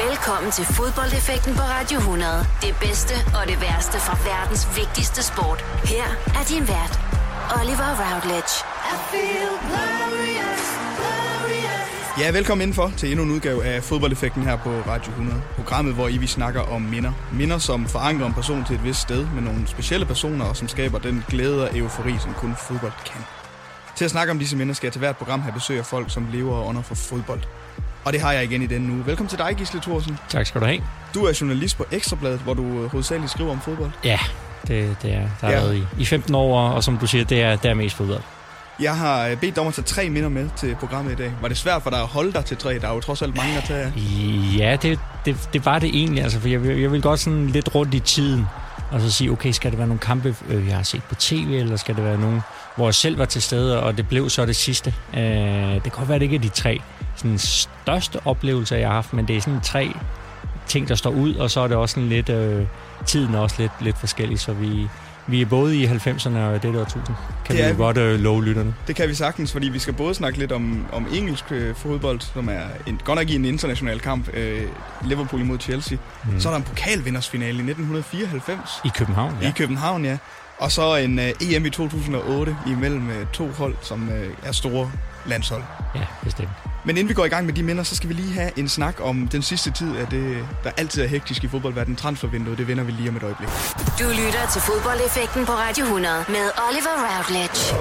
Velkommen til fodboldeffekten på Radio 100. Det bedste og det værste fra verdens vigtigste sport. Her er din vært, Oliver Routledge. I feel glorious, glorious. Ja, velkommen indenfor til endnu en udgave af fodboldeffekten her på Radio 100. Programmet, hvor I vi snakker om minder. Minder, som forankrer en person til et vist sted med nogle specielle personer, og som skaber den glæde og eufori, som kun fodbold kan. Til at snakke om disse minder skal jeg til hvert program have besøg af folk, som lever og under for fodbold. Og det har jeg igen i denne uge. Velkommen til dig, Gisle Thorsen. Tak skal du have. Du er journalist på Ekstrabladet, hvor du øh, hovedsageligt skriver om fodbold. Ja, det, det er. Der har ja. været i, i 15 år, og som du siger, det er, det er mest fodbold. Jeg har øh, bedt dig om at tage tre minder med til programmet i dag. Var det svært for dig at holde dig til tre? Der er jo trods alt mange at tage Ja, det, det, det var det egentlig. Altså, for jeg, jeg vil godt sådan lidt rundt i tiden, og så sige, okay, skal det være nogle kampe, øh, jeg har set på tv, eller skal det være nogle, hvor jeg selv var til stede, og det blev så det sidste. Øh, det kan godt være, det ikke er de tre sådan, største oplevelser, jeg har haft, men det er sådan tre ting, der står ud, og så er det også sådan lidt, øh, tiden er også lidt, lidt forskellig, så vi, vi er både i 90'erne og det der tusind. Kan det vi godt øh, love lytterne. Det kan vi sagtens, fordi vi skal både snakke lidt om, om engelsk øh, fodbold, som er en, godt nok i en international kamp, øh, Liverpool imod Chelsea. Mm. Så er der en pokalvindersfinale i 1994. I København, ja. I København, ja. Og så en uh, EM i 2008 imellem uh, to hold, som uh, er store landshold. Ja, bestemt. Men inden vi går i gang med de minder, så skal vi lige have en snak om den sidste tid af det, der altid er hektisk i fodboldverdenen, transfervinduet. Det vender vi lige om et øjeblik. Du lytter til fodboldeffekten på Radio 100 med Oliver Routledge.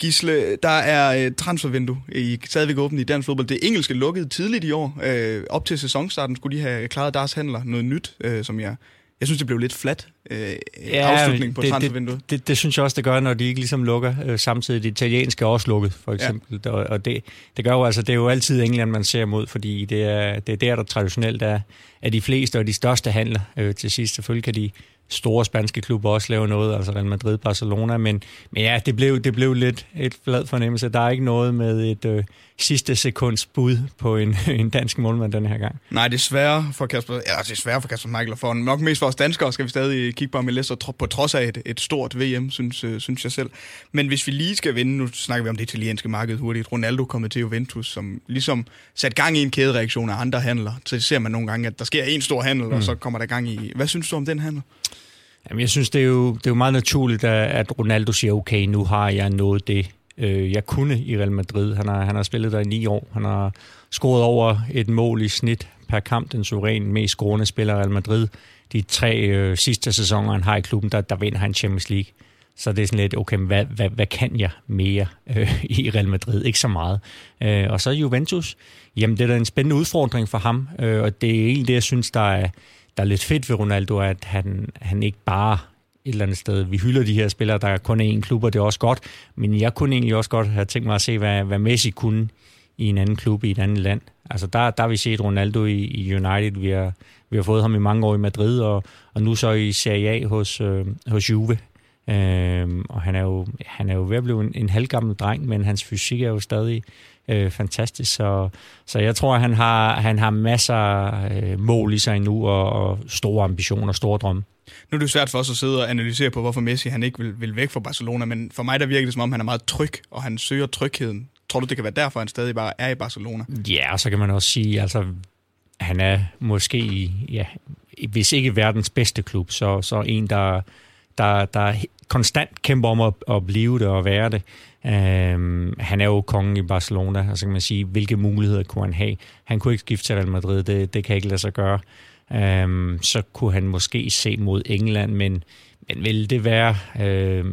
Gisle, der er et transfervindue i, stadigvæk åbent i dansk fodbold. Det engelske lukkede tidligt i år. Øh, op til sæsonstarten skulle de have klaret deres handler. Noget nyt, øh, som jeg jeg synes, det blev lidt flat øh, ja, afslutning på det, transfervinduet. Det, det, det synes jeg også, det gør, når de ikke ligesom lukker øh, samtidig. Det italienske er også lukket, for eksempel. Ja. Og, og det, det gør jo altså, det er jo altid England, man ser mod, fordi det er, det er der, der traditionelt er, er de fleste og de største handler øh, til sidst. Selvfølgelig kan de store spanske klubber også lave noget, altså Real Madrid, Barcelona, men, men ja, det blev, det blev lidt et flad fornemmelse. Der er ikke noget med et øh, sidste sekunds bud på en, en dansk målmand den her gang. Nej, det er svære for Kasper, ja, det er svære for Kasper Michael, og for nok mest for os danskere skal vi stadig kigge på Leicester på trods af et, et stort VM, synes, øh, synes jeg selv. Men hvis vi lige skal vinde, nu snakker vi om det italienske marked hurtigt, Ronaldo kommet til Juventus, som ligesom sat gang i en kædereaktion af andre handler, så ser man nogle gange, at der sker en stor handel, mm. og så kommer der gang i... Hvad synes du om den handel? Jamen, jeg synes, det er jo, det er jo meget naturligt, at Ronaldo siger, okay, nu har jeg nået det, øh, jeg kunne i Real Madrid. Han har, han har spillet der i ni år. Han har scoret over et mål i snit per kamp, den suveræn mest scorende spiller i Real Madrid. De tre øh, sidste sæsoner, han har i klubben, der, der vinder han Champions League. Så det er sådan lidt, okay, hvad, hvad, hvad kan jeg mere øh, i Real Madrid? Ikke så meget. Øh, og så Juventus, jamen det er da en spændende udfordring for ham, øh, og det er egentlig det, jeg synes, der er, der er lidt fedt ved Ronaldo, at han, han ikke bare et eller andet sted. Vi hylder de her spillere, der kun er én klub, og det er også godt. Men jeg kunne egentlig også godt have tænkt mig at se, hvad, hvad Messi kunne i en anden klub i et andet land. Altså der, der har vi set Ronaldo i, i United. Vi har, vi har fået ham i mange år i Madrid, og, og nu så i Serie A hos, øh, hos Juve. Øh, og han er, jo, han er jo ved at blive en, en halvgammel dreng, men hans fysik er jo stadig øh, fantastisk. Så, så jeg tror, at han har, han har masser af øh, mål i sig endnu, og, og store ambitioner, store drømme. Nu er det svært for os at sidde og analysere på, hvorfor Messi han ikke vil, vil væk fra Barcelona, men for mig der virker det som om, han er meget tryg, og han søger trygheden. Tror du, det kan være derfor, han stadig bare er i Barcelona? Ja, og så kan man også sige, altså han er måske, ja, hvis ikke verdens bedste klub, så, så en, der, der, der konstant kæmper om at, at blive det og være det. Øhm, han er jo kongen i Barcelona, og så kan man sige, hvilke muligheder kunne han have? Han kunne ikke skifte til Real Madrid, det, det kan ikke lade sig gøre. Øhm, så kunne han måske se mod England, men, men ville det være uh,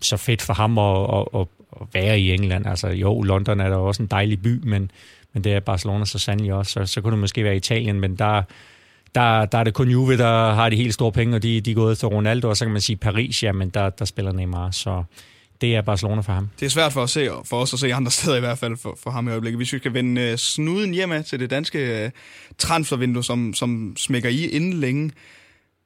så fedt for ham at, at, at, at være i England? Altså jo, London er da også en dejlig by, men, men det er Barcelona så sandelig også. Så, så kunne det måske være Italien, men der, der, der er det kun Juve, der har de helt store penge, og de, de er gået efter Ronaldo, og så kan man sige Paris, ja, men der, der spiller Neymar, så det er Barcelona for ham. Det er svært for, at se, for os at se andre steder i hvert fald for, for ham i øjeblikket. Hvis vi skal vende uh, snuden hjemme til det danske uh, transfervindue, som, som smækker i inden længe.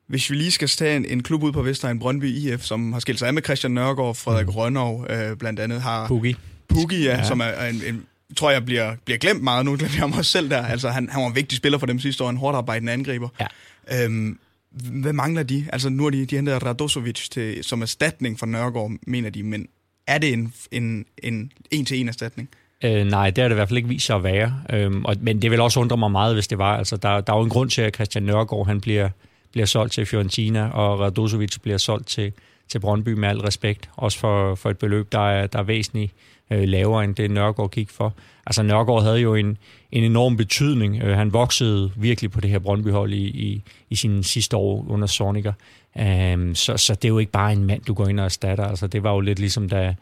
Hvis vi lige skal tage en, en klub ud på Vestegn, Brøndby IF, som har skilt sig af med Christian Nørgaard, Frederik mm. Rønnow, uh, blandt andet har... Puggi. Puggi, ja, ja. som er en, en tror jeg bliver, bliver glemt meget. Nu glemmer jeg mig selv der. Altså, han, han var en vigtig spiller for dem sidste år, en hårdt arbejdende angriber. Ja. Øhm, hvad mangler de? Altså, nu har de, de hentet Radosovic til, som erstatning for Nørgaard, mener de, men er det en, en, en en-til-en erstatning? Øh, nej, det har det i hvert fald ikke vist sig at være. Øhm, og, men det vil også undre mig meget, hvis det var. Altså, der, der er jo en grund til, at Christian Nørgaard han bliver, bliver solgt til Fiorentina, og Radosovic bliver solgt til, til Brøndby med al respekt. Også for, for et beløb, der er, der er væsentligt øh, lavere, end det Nørgaard gik for. Altså Nørgaard havde jo en, en enorm betydning. Øh, han voksede virkelig på det her Brøndby-hold i, i, i sine sidste år under Sorniger. Um, øhm, så, så det er jo ikke bare en mand, du går ind og erstatter. Altså, det var jo lidt ligesom, da,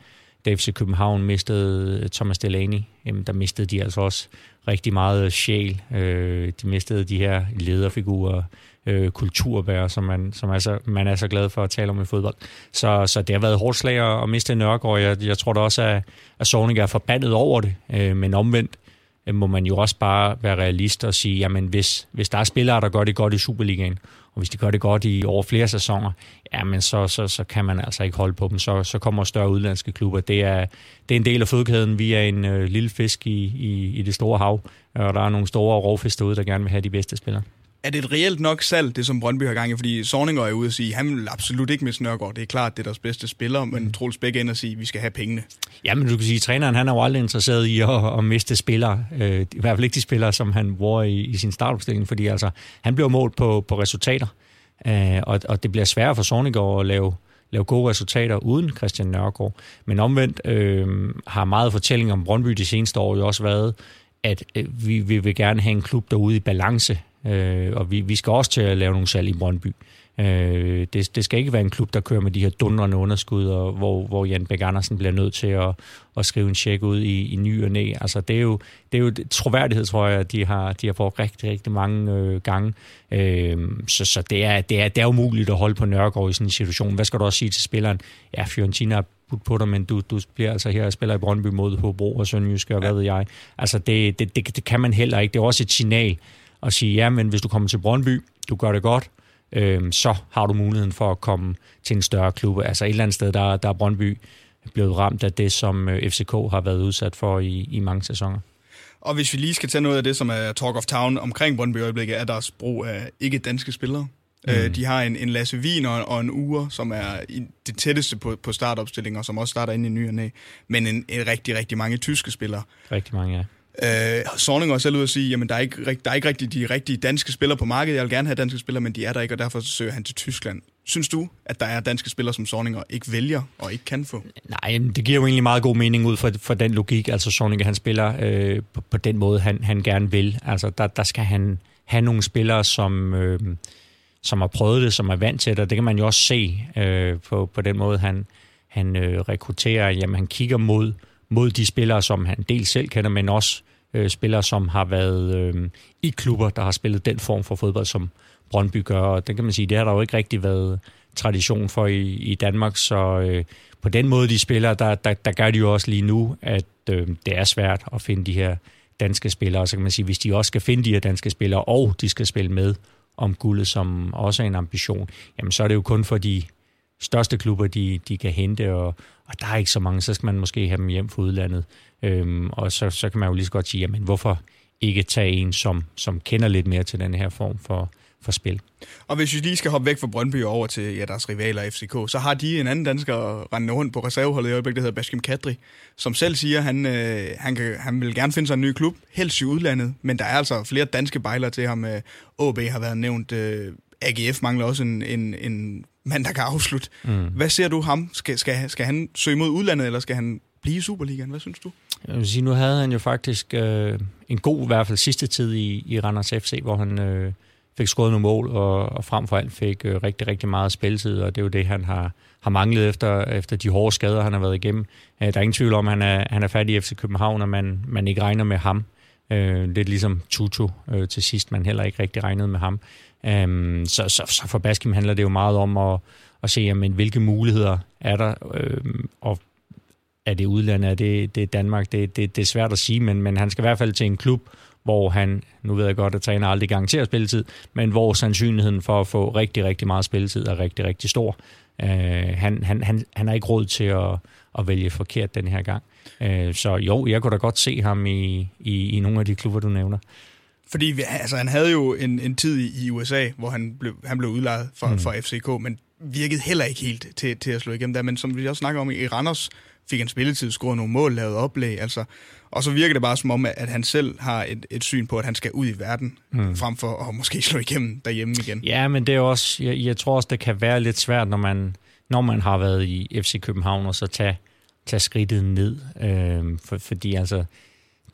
da FC København mistede øh, Thomas Delaney. Jamen, der mistede de altså også rigtig meget sjæl. Øh, de mistede de her lederfigurer, øh, kulturbærer, som, man, som er så, man er så glad for at tale om i fodbold. Så, så det har været hårdt slag at miste Nørgaard. Jeg, jeg tror da også, at, at Sorning er forbandet over det, øh, men omvendt øh, må man jo også bare være realist og sige, jamen hvis, hvis der er spillere, der gør det godt i Superligaen, og hvis de gør det godt i over flere sæsoner, jamen så, så, så kan man altså ikke holde på dem. Så, så kommer større udlandske klubber. Det er, det er en del af fødekæden. Vi er en øh, lille fisk i, i, i det store hav, og der er nogle store rovfisk derude, der gerne vil have de bedste spillere er det et reelt nok salg, det som Brøndby har gang i? Fordi Sorninger er ude og sige, han vil absolut ikke miste Nørgaard. Det er klart, det er deres bedste spiller, men mm. Troels Bæk ind og sige, vi skal have pengene. Ja, men du kan sige, at træneren han er jo aldrig interesseret i at, at miste spillere. Øh, I hvert fald ikke de spillere, som han var i, i sin startopstilling, fordi altså, han bliver målt på, på resultater. Øh, og, og det bliver sværere for Sorninger at lave lave gode resultater uden Christian Nørgaard. Men omvendt øh, har meget fortælling om Brøndby de seneste år jo også været, at øh, vi, vi vil gerne have en klub derude i balance. Øh, og vi, vi skal også til at lave nogle salg i Brøndby. Øh, det, det skal ikke være en klub, der kører med de her dundrende underskud, og hvor, hvor Jan Bæk Andersen bliver nødt til at, at skrive en check ud i, i ny og næ. Altså, det er jo, det er jo troværdighed, tror jeg, de har, de har brugt rigtig, rigtig mange øh, gange. Øh, så så det, er, det, er, det er umuligt at holde på Nørgaard i sådan en situation. Hvad skal du også sige til spilleren? Ja, Fiorentina budt på dig, men du, du bliver altså her og spiller i Brøndby mod Hobro og Sønderjyske, og hvad ved jeg. Altså, det, det, det, det kan man heller ikke. Det er også et signal at sige, ja, men hvis du kommer til Brøndby, du gør det godt, øh, så har du muligheden for at komme til en større klub. Altså et eller andet sted, der, der er Brøndby blevet ramt af det, som øh, FCK har været udsat for i, i mange sæsoner. Og hvis vi lige skal tage noget af det, som er Talk of Town omkring Brøndby i øjeblikket, er deres brug af ikke-danske spillere. Mm. Øh, de har en, en Lasse Wien og, og en Ure, som er i det tætteste på, på startopstillinger, som også starter ind i ny og næ. Men en, en rigtig, rigtig mange tyske spillere. Rigtig mange, ja. Øh, Sorning også selv ud at sige, jamen der er, ikke, der er ikke rigtig de rigtige danske spillere på markedet. Jeg vil gerne have danske spillere, men de er der ikke, og derfor søger han til Tyskland. Synes du, at der er danske spillere, som Sorninger ikke vælger og ikke kan få? Nej, det giver jo egentlig meget god mening ud fra, fra den logik. Altså Sorninger, han spiller øh, på, på den måde, han, han gerne vil. Altså der, der skal han have nogle spillere, som, øh, som har prøvet det, som er vant til det, og det kan man jo også se øh, på, på den måde, han, han øh, rekrutterer. Jamen han kigger mod mod de spillere, som han dels selv kender, men også øh, spillere, som har været øh, i klubber, der har spillet den form for fodbold, som Brøndby gør. Og det kan man sige, det har der jo ikke rigtig været tradition for i, i Danmark, så øh, på den måde, de spiller, der, der, der gør de jo også lige nu, at øh, det er svært at finde de her danske spillere. Så kan man sige, hvis de også skal finde de her danske spillere, og de skal spille med om guldet, som også er en ambition, jamen så er det jo kun for de største klubber, de, de kan hente, og, og der er ikke så mange, så skal man måske have dem hjem fra udlandet. Øhm, og så, så kan man jo lige så godt sige, jamen hvorfor ikke tage en, som, som kender lidt mere til den her form for, for spil. Og hvis vi lige skal hoppe væk fra Brøndby og over til ja, deres rivaler FCK, så har de en anden dansker rendende rundt på reserveholdet i øjeblikket, der hedder Baskim Kadri, som selv siger, at han, øh, han, kan, han vil gerne finde sig en ny klub, helst i udlandet, men der er altså flere danske bejlere til ham. Øh, AB har været nævnt, øh, AGF mangler også en, en, en mand, der kan afslutte. Mm. Hvad ser du ham? Skal, skal, skal han søge mod udlandet, eller skal han blive i Superligaen? Hvad synes du? Jeg vil sige, nu havde han jo faktisk øh, en god, i hvert fald sidste tid i, i Randers FC, hvor han øh, fik skåret nogle mål, og, og frem for alt fik øh, rigtig, rigtig meget spilletid, og det er jo det, han har, har manglet efter, efter de hårde skader, han har været igennem. Øh, der er ingen tvivl om, at han er, han er færdig i FC København, og man, man ikke regner med ham. Øh, lidt ligesom Tutu øh, til sidst, man heller ikke rigtig regnede med ham. Øh, så, så, så for Baskim handler det jo meget om at, at se, jamen, hvilke muligheder er der, øhm, og er det udlandet, er det, det er Danmark, det, det, det er svært at sige, men, men han skal i hvert fald til en klub, hvor han, nu ved jeg godt, at træner aldrig garanterer spilletid, men hvor sandsynligheden for at få rigtig, rigtig meget spilletid er rigtig, rigtig stor. Øh, han, han, han, han har ikke råd til at, at vælge forkert den her gang. Øh, så jo, jeg kunne da godt se ham i, i, i nogle af de klubber, du nævner. Fordi altså, han havde jo en, en tid i, i USA, hvor han blev, han blev udlejet for, mm. for FCK, men virkede heller ikke helt til, til at slå igennem der. Men som vi også snakker om i Randers, fik han spilletid, scorede nogle mål, lavede oplæg, altså, og så virker det bare som om, at han selv har et, et syn på, at han skal ud i verden, mm. frem for at måske slå igennem derhjemme igen. Ja, men det er også, jeg, jeg tror også, det kan være lidt svært, når man, når man har været i FC København, og så tage, tage skridtet ned, øh, for, fordi altså,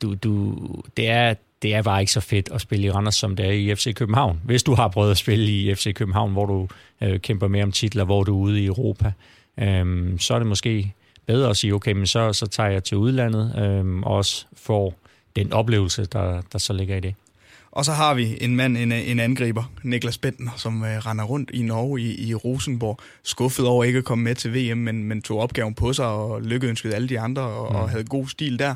du, du, det, er, det er bare ikke så fedt at spille i Randers, som det er i FC København. Hvis du har prøvet at spille i FC København, hvor du øh, kæmper mere om titler, hvor du er ude i Europa, øh, så er det måske bedre at sige, okay, men så, så tager jeg til udlandet, øh, og også får den oplevelse, der, der så ligger i det. Og så har vi en mand, en, en angriber, Niklas Bentner, som uh, render rundt i Norge i, i Rosenborg, skuffet over ikke at komme med til VM, men, men tog opgaven på sig og lykkeønskede alle de andre og, mm. og havde god stil der.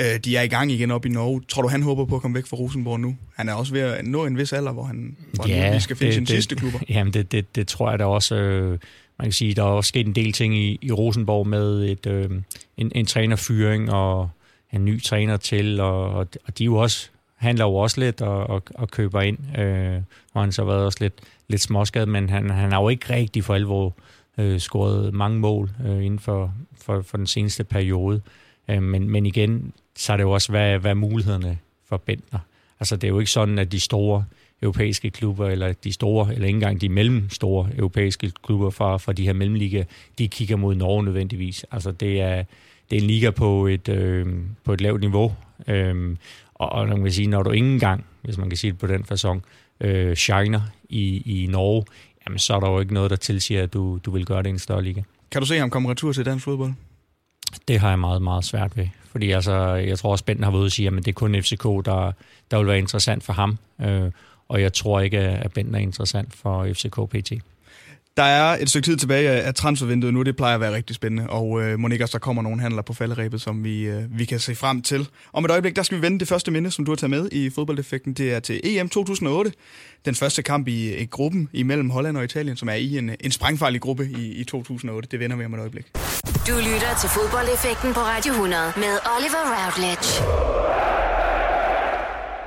Uh, de er i gang igen op i Norge. Tror du, han håber på at komme væk fra Rosenborg nu? Han er også ved at nå en vis alder, hvor han, hvor ja, han skal finde det, sin det, sidste klubber. Jamen, det, det, det tror jeg da også... Øh man kan sige, der er også sket en del ting i, i Rosenborg med et, øh, en, en trænerfyring og en ny træner til, og, og de er jo også handler jo også lidt og, og, og køber ind, øh, hvor han så har været også lidt, lidt småskadet, men han, han har jo ikke rigtig for alvor øh, scoret mange mål øh, inden for, for, for den seneste periode. Øh, men, men igen, så er det jo også, hvad, hvad mulighederne for Bentner? Altså det er jo ikke sådan, at de store europæiske klubber, eller de store, eller ikke engang de mellemstore europæiske klubber fra, fra de her mellemliga, de kigger mod Norge nødvendigvis. Altså det er, det er en liga på et, øh, på et lavt niveau. Øh, og, og man kan sige, når du ikke engang, hvis man kan sige det på den façon, øh, shiner i, i Norge, jamen så er der jo ikke noget, der tilsiger, at du, du vil gøre det i en større liga. Kan du se ham komme retur til dansk fodbold? Det har jeg meget, meget svært ved. Fordi altså, jeg tror også, Benten har været ude og sige, at det er kun FCK, der, der vil være interessant for ham. Øh, og jeg tror ikke, at Benten er interessant for FCK PT. Der er et stykke tid tilbage af transfervinduet nu, det plejer at være rigtig spændende, og øh, Monika, der kommer nogle handler på falderæbet, som vi, øh, vi kan se frem til. Om et øjeblik, der skal vi vende det første minde, som du har taget med i fodboldeffekten. Det er til EM 2008, den første kamp i, i gruppen imellem Holland og Italien, som er i en, en sprængfarlig gruppe i, i 2008. Det vender vi om et øjeblik. Du lytter til fodboldeffekten på Radio 100 med Oliver Routledge.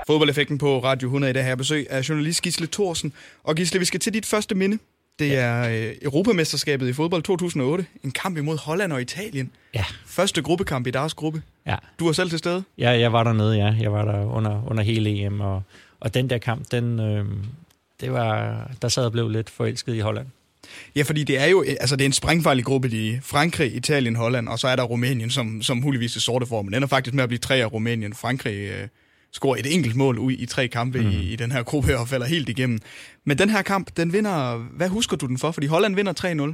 Fodboldeffekten på Radio 100 i dag her besøg af journalist Gisle Thorsen. Og Gisle, vi skal til dit første minde. Det ja. er øh, Europamesterskabet i fodbold 2008. En kamp imod Holland og Italien. Ja. Første gruppekamp i deres gruppe. Ja. Du var selv til stede? Ja, jeg var dernede, ja. Jeg var der under, under hele EM. Og, og den der kamp, den, øh, det var, der sad og blev lidt forelsket i Holland. Ja, fordi det er jo altså det er en sprængfarlig gruppe i Frankrig, Italien, Holland, og så er der Rumænien, som, som muligvis er sorte for, men den er faktisk med at blive tre af Rumænien. Frankrig øh, scorer et enkelt mål ud i tre kampe mm. i, i den her gruppe og falder helt igennem. Men den her kamp, den vinder, hvad husker du den for? Fordi Holland vinder 3-0.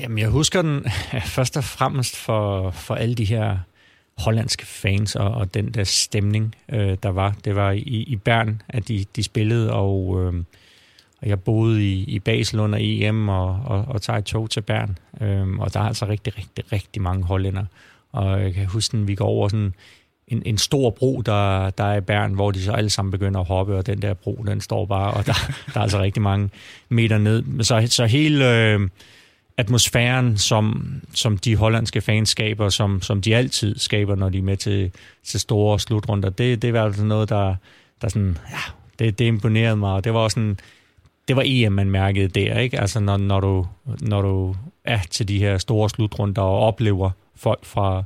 Jamen, jeg husker den først og fremmest for, for alle de her hollandske fans og, og den der stemning, øh, der var. Det var i, i Bern, at de, de spillede, og, øh, og jeg boede i, i Basel under EM og, og, og tager et tog til Bern. Øh, og der er altså rigtig, rigtig, rigtig mange hollænder. Og jeg kan huske, at vi går over sådan en, en stor bro, der, der er i Bern, hvor de så alle sammen begynder at hoppe, og den der bro, den står bare, og der, der er altså rigtig mange meter ned. Så, så hele øh, atmosfæren, som, som de hollandske fans skaber, som, som de altid skaber, når de er med til, til store slutrunder, det, det var altså noget, der, der sådan, ja, det, det imponerede mig, og det var også sådan, det var EM, man mærkede der, ikke? Altså, når, når, du, når du er til de her store slutrunder og oplever folk fra,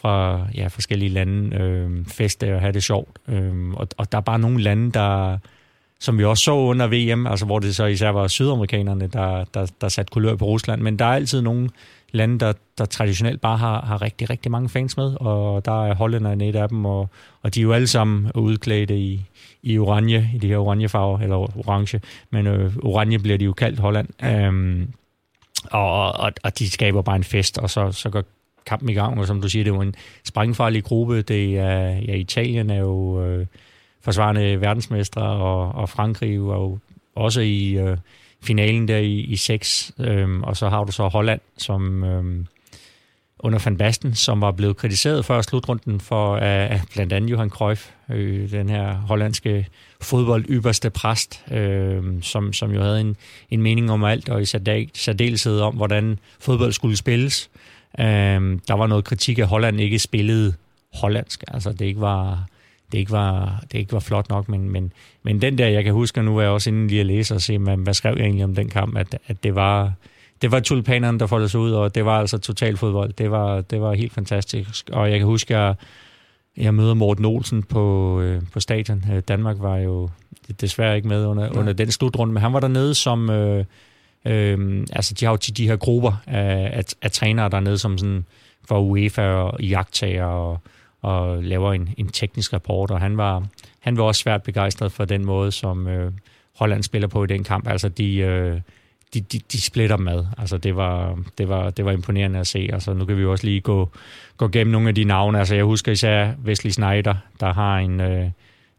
fra ja, forskellige lande øh, feste og have det sjovt. Øh, og, og der er bare nogle lande, der, som vi også så under VM, altså hvor det så især var sydamerikanerne, der, der, der satte kulør på Rusland, men der er altid nogle lande, der, der traditionelt bare har, har rigtig, rigtig mange fans med, og der er hollænderne et af dem, og, og de er jo alle sammen udklædte i, i orange, i de her orange farver, eller orange, men øh, orange bliver de jo kaldt Holland. Øhm, og, og, og de skaber bare en fest, og så, så går kampen i gang, og som du siger, det var en sprængfarlig gruppe. Det er, ja, Italien er jo øh, forsvarende verdensmestre, og, og Frankrig var jo også i øh, finalen der i, i 6, øh, og så har du så Holland, som øh, under Van Basten, som var blevet kritiseret før slutrunden for af blandt andet Johan Cruyff, øh, den her hollandske fodbold ypperste præst, øh, som, som jo havde en, en mening om alt, og i særdeleshed om, hvordan fodbold skulle spilles. Øhm, der var noget kritik af, at Holland ikke spillede hollandsk. Altså, det ikke var, det ikke var, det ikke var flot nok, men, men, men den der, jeg kan huske, nu er jeg også inde lige at læse og se, hvad, hvad skrev jeg egentlig om den kamp, at, at det var det var tulipanerne, der foldede sig ud, og det var altså total fodbold. Det var, det var helt fantastisk. Og jeg kan huske, at jeg, jeg møder Morten Olsen på, øh, på stadion. Øh, Danmark var jo desværre ikke med under, under den slutrunde, men han var dernede som... Øh, øh, altså, de har jo de her grupper af, af, af trænere dernede, som sådan for UEFA og jagttager og, og laver en, en teknisk rapport, og han var, han var også svært begejstret for den måde, som øh, Holland spiller på i den kamp. Altså, de... Øh, de, de, de splitter mad. Altså, det var, det, var, det var imponerende at se. Altså, nu kan vi jo også lige gå, gå gennem nogle af de navne. Altså, jeg husker især Wesley Snyder, der har en, øh,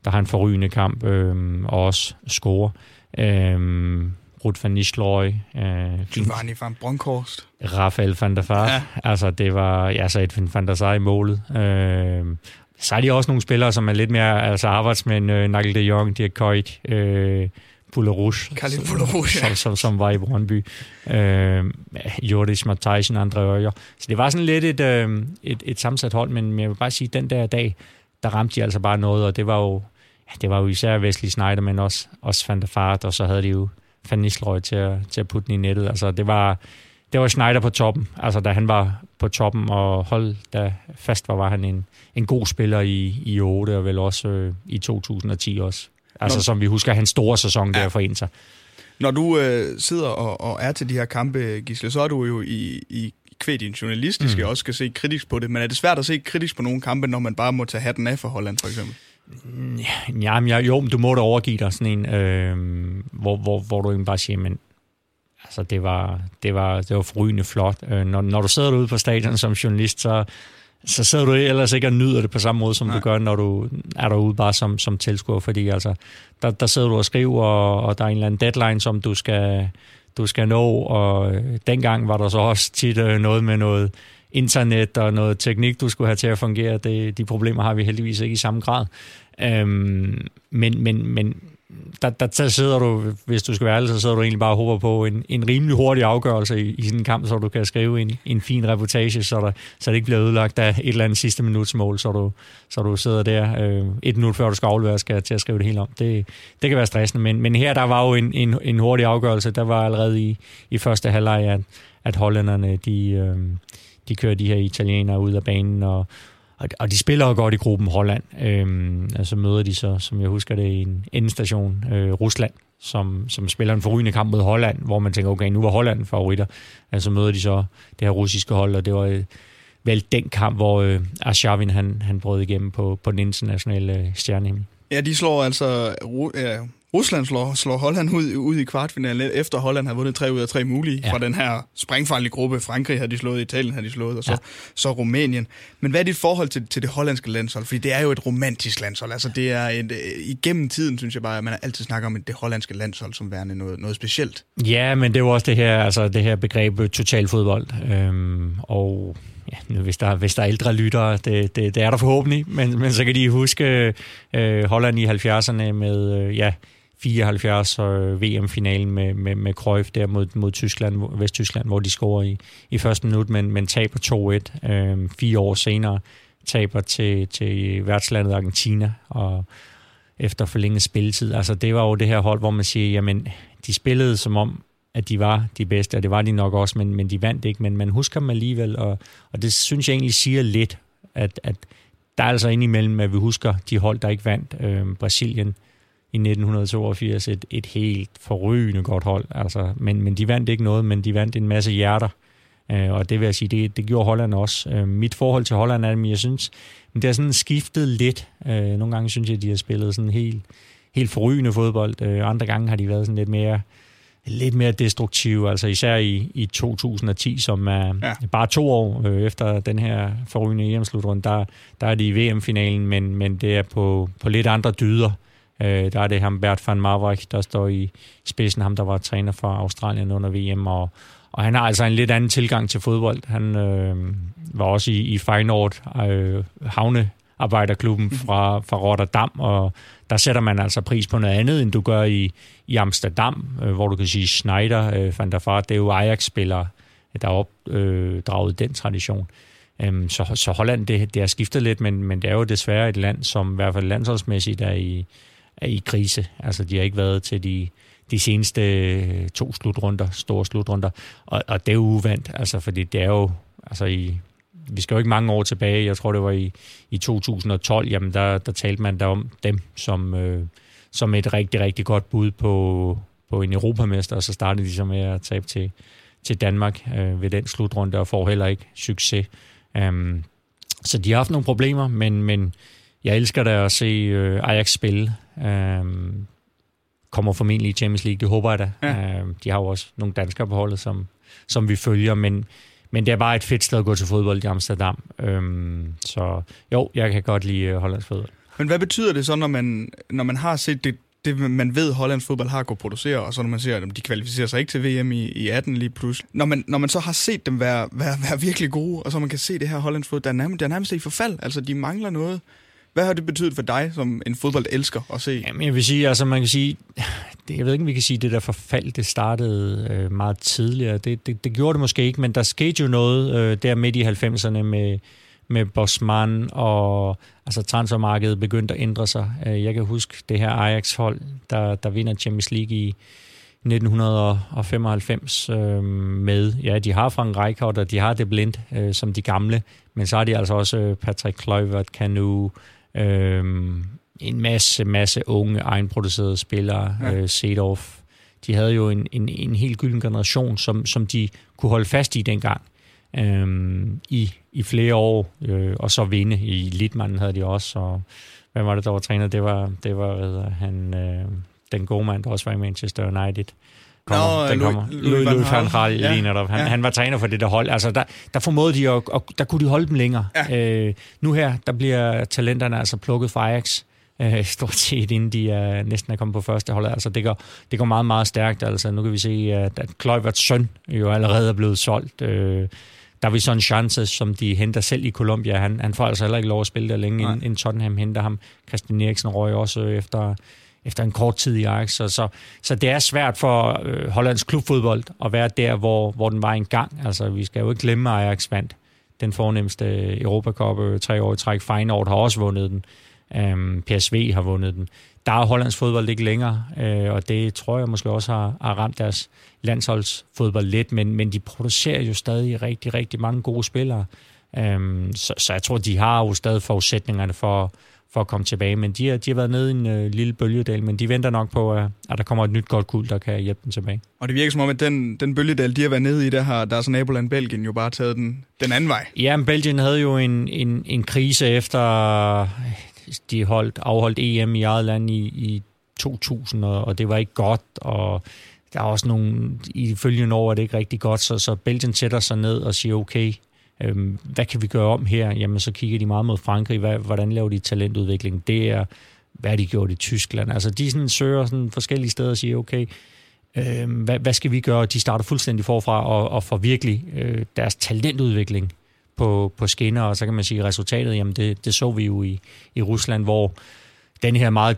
der har en forrygende kamp øh, og også score. Øh, Ruth van Nistelrooy. Øh, Giovanni van Bronckhorst. Rafael van der Vaart. Ja. Altså, det var altså et van der Sar i målet. Øh, så er de også nogle spillere, som er lidt mere altså arbejdsmænd. Øh, Nagel de Jong, Dirk Kuyt, øh, Poulerouche, ja. som, som, som var i Brøndby. Øh, Joris Matthijsen, André Øjer. Så det var sådan lidt et, øh, et, et sammensat hold, men jeg vil bare sige, at den der dag, der ramte de altså bare noget, og det var jo, ja, det var jo især Wesley Snyder, men også, også Van der Fart, og så havde de jo Van Nistelrooy til at, til at putte den i nettet. Altså, det var, det var Schneider på toppen. Altså, da han var på toppen, og hold da fast var, var han en, en god spiller i, i 8, og vel også øh, i 2010 også. Altså Når, som vi husker hans store sæson ja. der for Inter. Når du øh, sidder og, og er til de her kampe, Gisle, så er du jo i, i kvæd din journalistiske mm. også skal se kritisk på det. Men er det svært at se kritisk på nogle kampe, når man bare må tage hatten af for Holland, for eksempel? Ja, men jeg, jo, men du må da overgive dig sådan en, øh, hvor, hvor, hvor du bare siger, men altså, det var, det var, det var forrygende flot. Øh, når, når du sidder derude på stadion som journalist, så, så sidder du ellers ikke og nyder det på samme måde, som Nej. du gør, når du er derude bare som, som tilskuer, fordi altså, der, der sidder du og skriver, og, og der er en eller anden deadline, som du skal, du skal nå, og øh, dengang var der så også tit øh, noget med noget internet og noget teknik, du skulle have til at fungere. Det, de problemer har vi heldigvis ikke i samme grad. Øhm, men, men, men der, der, der sidder du, hvis du skal være ærlig, så sidder du egentlig bare og håber på en, en rimelig hurtig afgørelse i, i sådan en kamp, så du kan skrive en, en fin reportage, så, der, så det ikke bliver ødelagt af et eller andet sidste minuts mål, så du, så du sidder der øh, et minut før du skal aflevere, skal til at skrive det hele om. Det, det kan være stressende, men, men her der var jo en, en, en hurtig afgørelse. Der var allerede i, i første halvleg, at, at hollænderne, de, øh, de kører de her italienere ud af banen, og, og, og de spiller jo godt i gruppen Holland. Øhm, altså møder de så, som jeg husker det, i en endestation, øh, Rusland, som, som spiller en forrygende kamp mod Holland, hvor man tænker, okay, nu var Holland favoritter. Altså møder de så det her russiske hold, og det var øh, vel den kamp, hvor øh, Arshavin han, han brød igennem på, på den internationale øh, stjernehimmel. Ja, de slår altså ja, Rusland slår, slår Holland ud, ud i kvartfinalen, efter Holland har vundet tre ud af tre mulige ja. fra den her sprængfarlige gruppe. Frankrig har de slået, Italien har de slået, og så, ja. så Rumænien. Men hvad er dit forhold til, til det hollandske landshold? Fordi det er jo et romantisk landshold. Altså, det er et, igennem tiden, synes jeg bare, at man altid snakker om det hollandske landshold som værende noget, noget specielt. Ja, men det er jo også det her, altså det her begreb totalfodbold. Øhm, og ja, nu, hvis, der, hvis der er ældre lyttere, det, det, det er der forhåbentlig, men, men så kan de huske øh, Holland i 70'erne med, øh, ja, 74 og øh, VM-finalen med, med, med Cruyff der mod, mod Tyskland, Vesttyskland, hvor de scorer i, i første minut, men, men taber 2-1. Øh, fire år senere taber til, til værtslandet Argentina, og efter forlænget spilletid. Altså det var jo det her hold, hvor man siger, jamen de spillede som om, at de var de bedste, og det var de nok også, men, men de vandt ikke, men man husker dem alligevel, og, og det synes jeg egentlig siger lidt, at, at der er altså indimellem, at vi husker de hold, der ikke vandt. Øh, Brasilien, i 1982 et, et helt forrygende godt hold. Altså, men, men de vandt ikke noget, men de vandt en masse hjerter. Øh, og det vil jeg sige, det, det gjorde Holland også. Øh, mit forhold til Holland er, at jeg synes, det har sådan skiftet lidt. Øh, nogle gange synes jeg, at de har spillet sådan helt, helt forrygende fodbold. Øh, andre gange har de været sådan lidt mere lidt mere destruktive, altså især i, i 2010, som er ja. bare to år øh, efter den her forrygende EM-slutrunde, der, der er de i VM-finalen, men, men det er på, på lidt andre dyder. Øh, der er det ham Bert van Marwijk, der står i spidsen, ham der var træner for Australien under VM, og, og han har altså en lidt anden tilgang til fodbold. Han øh, var også i, i Feyenoord, øh, havnearbejderklubben mhm. fra, fra Rotterdam, og der sætter man altså pris på noget andet, end du gør i, i Amsterdam, øh, hvor du kan sige Schneider, øh, Van der Fart, det er jo Ajax-spillere, der har opdraget øh, den tradition. Øhm, så, så Holland, det, det har skiftet lidt, men, men det er jo desværre et land, som i hvert fald landsholdsmæssigt er i, er i krise. Altså, de har ikke været til de, de seneste øh, to slutrunder, store slutrunder. Og, og det er jo uvandt, altså, fordi det er jo, altså i, vi skal jo ikke mange år tilbage, jeg tror det var i, i 2012, jamen der, der talte man der om dem som, øh, som et rigtig, rigtig godt bud på, på en europamester, og så startede de så med at tabe til, til Danmark øh, ved den slutrunde, og får heller ikke succes. Um, så de har haft nogle problemer, men, men jeg elsker da at se øh, Ajax spille. Um, kommer formentlig i Champions League, det håber jeg da. Ja. Um, de har jo også nogle danskere på holdet, som, som vi følger, men, men det er bare et fedt sted at gå til fodbold i Amsterdam. Um, så jo, jeg kan godt lide uh, Hollands fodbold. Men hvad betyder det så, når man, når man har set det, det, man ved, Hollands fodbold har kunnet producere, og så når man ser, at de kvalificerer sig ikke til VM i, i 18 lige pludselig. Når man, når man så har set dem være, være, være virkelig gode, og så man kan se det her Hollands fodbold, der er nærmest, der er nærmest i forfald. Altså, de mangler noget. Hvad har det betydet for dig, som en fodbold elsker at se? Jamen, jeg vil sige, altså man kan sige, det, jeg ved ikke, om vi kan sige, det der forfald, det startede øh, meget tidligere. Det, det, det gjorde det måske ikke, men der skete jo noget øh, der midt i 90'erne med, med Bosman, og altså transfermarkedet begyndte at ændre sig. Øh, jeg kan huske det her Ajax-hold, der, der vinder Champions League i 1995 øh, med, ja, de har Frank Rijkaard, og de har det blind øh, som de gamle, men så har de altså også øh, Patrick Kluivert, Canu, øh, en masse, masse unge egenproducerede spillere, ja. øh, Sedorf. De havde jo en, en, en helt gylden generation, som, som de kunne holde fast i dengang øh, i, i flere år, øh, og så vinde. I Litmanen havde de også, og hvem var det, der var træner? Det var, det var hvad, han, øh, den gode mand, der også var i Manchester United. Kommer, Nå, den kommer. Louis, Louis van Gaal ja. ligner der. Han, ja. han var træner for det der hold. Altså, der, der formåede de, at, og der kunne de holde dem længere. Ja. Øh, nu her, der bliver talenterne altså plukket fra Ajax øh, stort set, inden de er, næsten er kommet på første hold. Altså, det går, det går meget, meget stærkt. Altså, nu kan vi se, at, at Kluiverts søn jo allerede er blevet solgt. Øh, Davison Chances, som de henter selv i Colombia, han, han får altså heller ikke lov at spille der længe, inden, inden Tottenham henter ham. Christian Eriksen røg også efter, efter en kort tid i Ajax. Så, så, så det er svært for øh, Hollands klubfodbold at være der, hvor, hvor den var engang. Altså, vi skal jo ikke glemme, at Ajax vandt den fornemmeste Europacup øh, tre år i træk. Feyenoord har også vundet den. Øhm, PSV har vundet den. Der er Hollands fodbold ikke længere, øh, og det tror jeg måske også har, har ramt deres landsholdsfodbold lidt, men, men de producerer jo stadig rigtig, rigtig mange gode spillere. Øhm, så, så jeg tror, de har jo stadig forudsætningerne for, for at komme tilbage, men de har, de har været nede i en øh, lille bølgedal, men de venter nok på, at, at der kommer et nyt godt kul, der kan hjælpe dem tilbage. Og det virker som om, at den, den bølgedal, de har været nede i, der har deres naboland Belgien jo bare taget den, den anden vej. Ja, men Belgien havde jo en, en, en krise efter de holdt, afholdt EM i eget land i, i 2000, og, og det var ikke godt, og der er også nogle, i de følgende år er det ikke rigtig godt, så, så Belgien sætter sig ned og siger, okay, øhm, hvad kan vi gøre om her? Jamen, så kigger de meget mod Frankrig, hvad, hvordan laver de talentudvikling? Det er, hvad de gjort i Tyskland. Altså, de sådan, søger sådan forskellige steder og siger, okay, øhm, hvad, hvad skal vi gøre? De starter fuldstændig forfra og, og får virkelig øh, deres talentudvikling på, på skinner, og så kan man sige, at resultatet, jamen det, det så vi jo i, i Rusland, hvor den her meget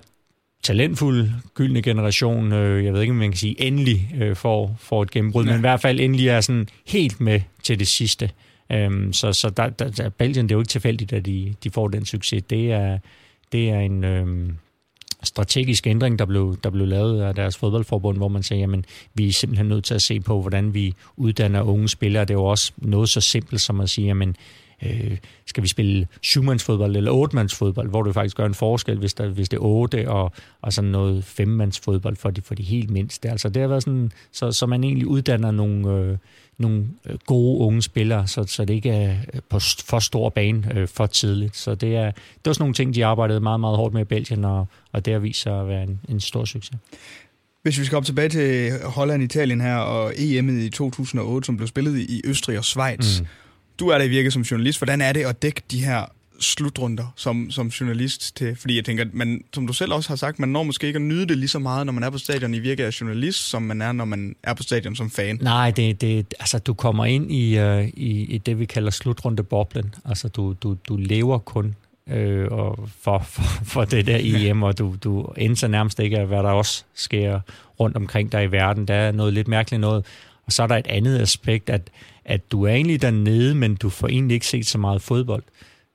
talentfuld, gyldne generation, øh, jeg ved ikke, om man kan sige, endelig øh, får, får et gennembrud, ja. men i hvert fald endelig er sådan helt med til det sidste. Øhm, så så der, der, der, Belgien, det er jo ikke tilfældigt, at de, de får den succes. Det er, det er en, øhm, strategisk ændring, der blev, der blev lavet af deres fodboldforbund, hvor man siger, at vi er simpelthen nødt til at se på, hvordan vi uddanner unge spillere. Det er jo også noget så simpelt som at sige, jamen, øh, skal vi spille syvmandsfodbold eller otte-mandsfodbold, hvor du faktisk gør en forskel, hvis, der, hvis det er otte, og, og sådan noget femmandsfodbold for de, for de helt mindste. Altså det har været sådan, så, så man egentlig uddanner nogle, øh, nogle øh, gode unge spillere, så, så det ikke er øh, på for stor bane øh, for tidligt. Så det er, det er sådan nogle ting, de arbejdede meget, meget hårdt med i Belgien, og, og det har vist sig at være en, en stor succes. Hvis vi skal op tilbage til Holland, Italien her, og EM'et i 2008, som blev spillet i Østrig og Schweiz. Mm. Du er der i virke som journalist. Hvordan er det at dække de her slutrunder som, som journalist til? Fordi jeg tænker, man, som du selv også har sagt, man når måske ikke at nyde det lige så meget, når man er på stadion i virke af journalist, som man er, når man er på stadion som fan. Nej, det, det, altså, du kommer ind i, uh, i, i det, vi kalder slutrundeboblen. Altså, du, du, du lever kun øh, og for, for, for det der EM, og du, du indser nærmest ikke, hvad der også sker rundt omkring dig i verden. Der er noget lidt mærkeligt noget. Og så er der et andet aspekt, at, at du er egentlig dernede, men du får egentlig ikke set så meget fodbold.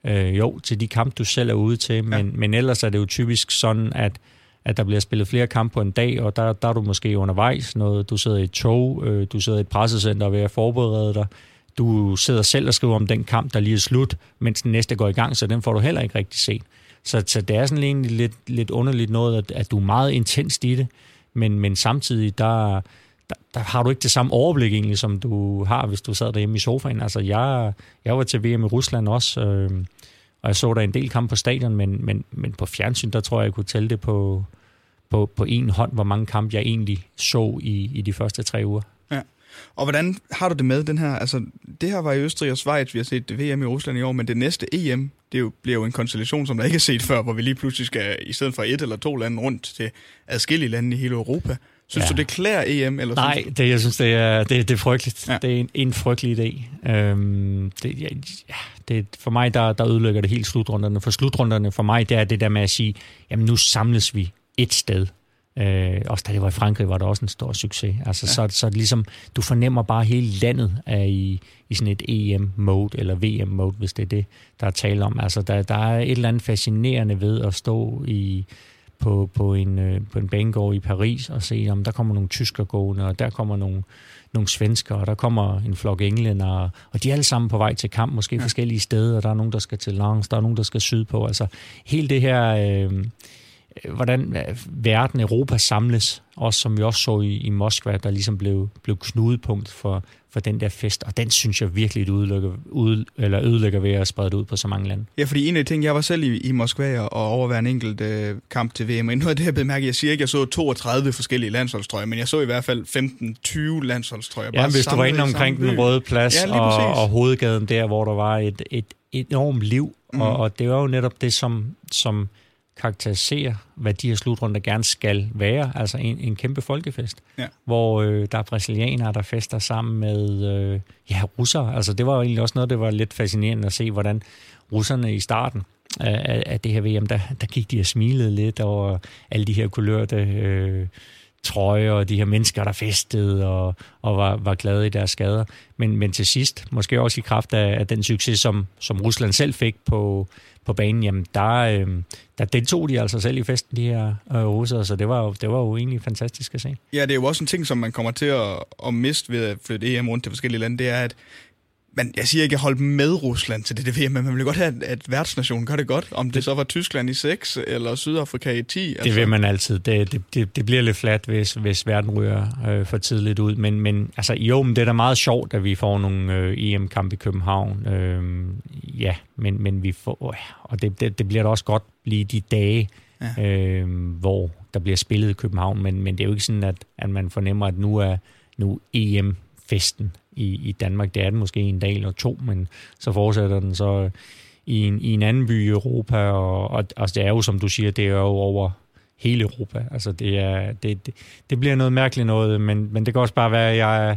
Øh, jo, til de kampe, du selv er ude til, men, ja. men ellers er det jo typisk sådan, at at der bliver spillet flere kampe på en dag, og der, der er du måske undervejs, noget, du sidder i et tog, øh, du sidder i et pressecenter og ved at forberede dig, du sidder selv og skriver om den kamp, der lige er slut, mens den næste går i gang, så den får du heller ikke rigtig set. Så, så det er sådan egentlig lidt, lidt underligt noget, at, at du er meget intenst i det, men, men samtidig der, der, der har du ikke det samme overblik egentlig, som du har, hvis du sad derhjemme i sofaen. Altså, jeg, jeg var til VM i Rusland også, øh, og jeg så der en del kampe på stadion, men, men, men på fjernsyn, der tror jeg, jeg kunne tælle det på, på, på en hånd, hvor mange kampe jeg egentlig så i, i de første tre uger. Ja. Og hvordan har du det med den her? Altså, det her var i Østrig og Schweiz, vi har set det VM i Rusland i år, men det næste EM, det jo, bliver jo en konstellation, som der ikke er set før, hvor vi lige pludselig skal, i stedet for et eller to lande rundt til adskillige lande i hele Europa. Synes ja. du, det klæder EM? Eller Nej, synes det, jeg synes, det er, det, det er frygteligt. Ja. Det er en, en frygtelig idé. Øhm, det, ja, det, for mig, der, der ødelægger det helt slutrunderne. For slutrunderne for mig, det er det der med at sige, jamen nu samles vi et sted. Øh, også da det var i Frankrig, var det også en stor succes. Altså, ja. så, så det ligesom, du fornemmer bare, at hele landet er i, i sådan et EM-mode, eller VM-mode, hvis det er det, der er tale om. Altså, der, der er et eller andet fascinerende ved at stå i, på, på, en, øh, på en banegård i Paris og se, om der kommer nogle tysker gående, og der kommer nogle, nogle svensker, og der kommer en flok englænder, og de er alle sammen på vej til kamp, måske ja. forskellige steder, der er nogen, der skal til Langs, der er nogen, der skal sydpå. Altså, hele det her... Øh, hvordan øh, verden, Europa samles, også som vi også så i, i Moskva, der ligesom blev, blev knudepunkt for, for den der fest, og den synes jeg virkelig det udlægger, ud, eller ødelægger ved at sprede det ud på så mange lande. Ja, fordi en af de ting, jeg var selv i, i Moskva og overvære en enkelt øh, kamp til VM, og noget af det, jeg bemærket, jeg siger ikke, jeg så 32 forskellige landsholdstrøjer, men jeg så i hvert fald 15-20 landsholdstrøjer. Ja, hvis du var inde omkring den røde plads ja, og, og hovedgaden der, hvor der var et, et, et enormt liv, mm. og, og det var jo netop det, som, som karakterisere, hvad de her slutrunder gerne skal være. Altså en, en kæmpe folkefest, ja. hvor øh, der er brasilianere, der fester sammen med øh, ja, russere. Altså det var jo egentlig også noget, det var lidt fascinerende at se, hvordan russerne i starten af, af det her VM, der, der gik de og smilede lidt over alle de her kulørte øh, trøjer og de her mennesker, der festede og, og var, var glade i deres skader. Men, men til sidst, måske også i kraft af, af den succes, som, som Rusland selv fik på, på banen, jamen der, øh, der deltog de altså selv i festen, de her øh, russere, så det var, jo, det var jo egentlig fantastisk at se. Ja, det er jo også en ting, som man kommer til at, at miste ved at flytte EM rundt til forskellige lande, det er, at men jeg siger ikke, at holde med Rusland til det, det VM, men man vil godt have, at værtsnationen gør det godt. Om det så var Tyskland i 6 eller Sydafrika i 10. Altså. Det vil man altid. Det, det, det, det bliver lidt fladt, hvis, hvis verden ryger øh, for tidligt ud. Men, men altså, jo, men det er da meget sjovt, at vi får nogle øh, EM-kamp i København. Øh, ja, men, men vi får... Øh, og det, det, det bliver da også godt blive de dage, ja. øh, hvor der bliver spillet i København. Men, men det er jo ikke sådan, at, at man fornemmer, at nu er nu EM-festen i, i Danmark. Det er den måske en dag eller to, men så fortsætter den så øh, i en, i en anden by i Europa, og, og altså det er jo, som du siger, det er jo over hele Europa. Altså det, er, det, det, det bliver noget mærkeligt noget, men, men det kan også bare være, at jeg er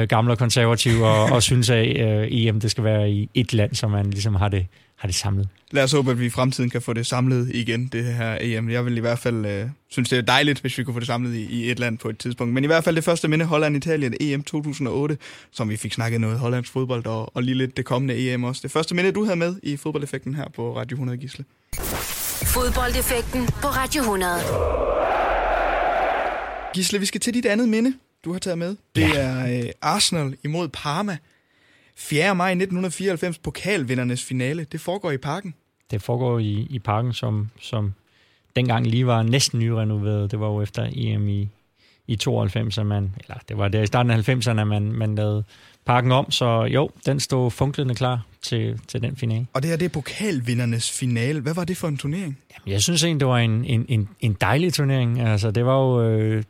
øh, gammel og konservativ, og, og synes, at øh, EM det skal være i et land, så man ligesom har det, har det samlet. Lad os håbe, at vi i fremtiden kan få det samlet igen, det her EM. Jeg vil i hvert fald øh, synes, det er dejligt, hvis vi kunne få det samlet i, i et land på et tidspunkt. Men i hvert fald det første minde, Holland-Italien, EM 2008, som vi fik snakket noget hollandsk fodbold, og, og lige lidt det kommende EM også. Det første minde, du havde med i fodboldeffekten her på Radio 100 Gisle. Fodboldeffekten på Radio 100. Gisle, vi skal til dit andet minde, du har taget med. Det ja. er øh, Arsenal imod Parma. 4. maj 1994, pokalvindernes finale. Det foregår i parken. Det foregår i, i parken, som, som dengang lige var næsten nyrenoveret. Det var jo efter EM i, i 92, at man, eller det var der i starten af 90'erne, man, man lavede parken om, så jo, den stod funklende klar til, til den finale. Og det her, det er pokalvindernes finale. Hvad var det for en turnering? Jamen, jeg synes egentlig, det var en, en, en, en dejlig turnering. Altså, det var jo øh,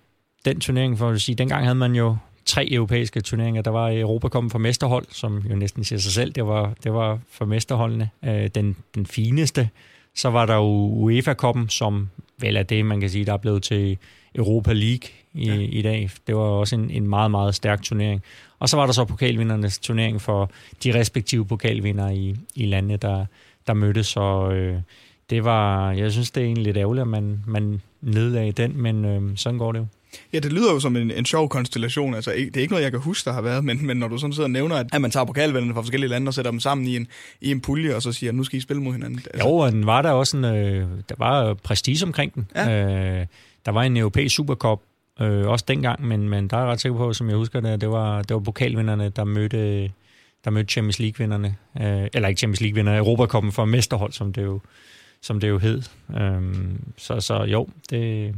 den turnering, for at sige, dengang havde man jo tre europæiske turneringer. Der var Europa kommet for mesterhold, som jo næsten siger sig selv, det var, det var for mesterholdene øh, den, den fineste. Så var der jo UEFA-koppen, som vel er det, man kan sige, der er blevet til Europa League i, ja. i dag. Det var også en, en meget, meget stærk turnering. Og så var der så pokalvindernes turnering for de respektive pokalvinder i, i landene, der, der mødtes. Så øh, det var, jeg synes, det er egentlig lidt ærgerligt, at man, man nedlagde den, men øh, sådan går det jo. Ja, det lyder jo som en, en sjov konstellation. Altså, det er ikke noget, jeg kan huske, der har været, men, men når du sådan sidder og nævner, at, at man tager pokalvennerne fra forskellige lande og sætter dem sammen i en, i en pulje, og så siger, nu skal I spille mod hinanden. Altså. Jo, og den var der også en, øh, der var prestige omkring den. Ja. Øh, der var en europæisk supercup, øh, også dengang, men, men der er jeg ret sikker på, som jeg husker det, det var, det var pokalvinderne, der mødte, der mødte Champions League-vinderne. Øh, eller ikke Champions League-vinderne, Europacupen for mesterhold, som det jo, som det jo hed. Øh, så, så jo, det,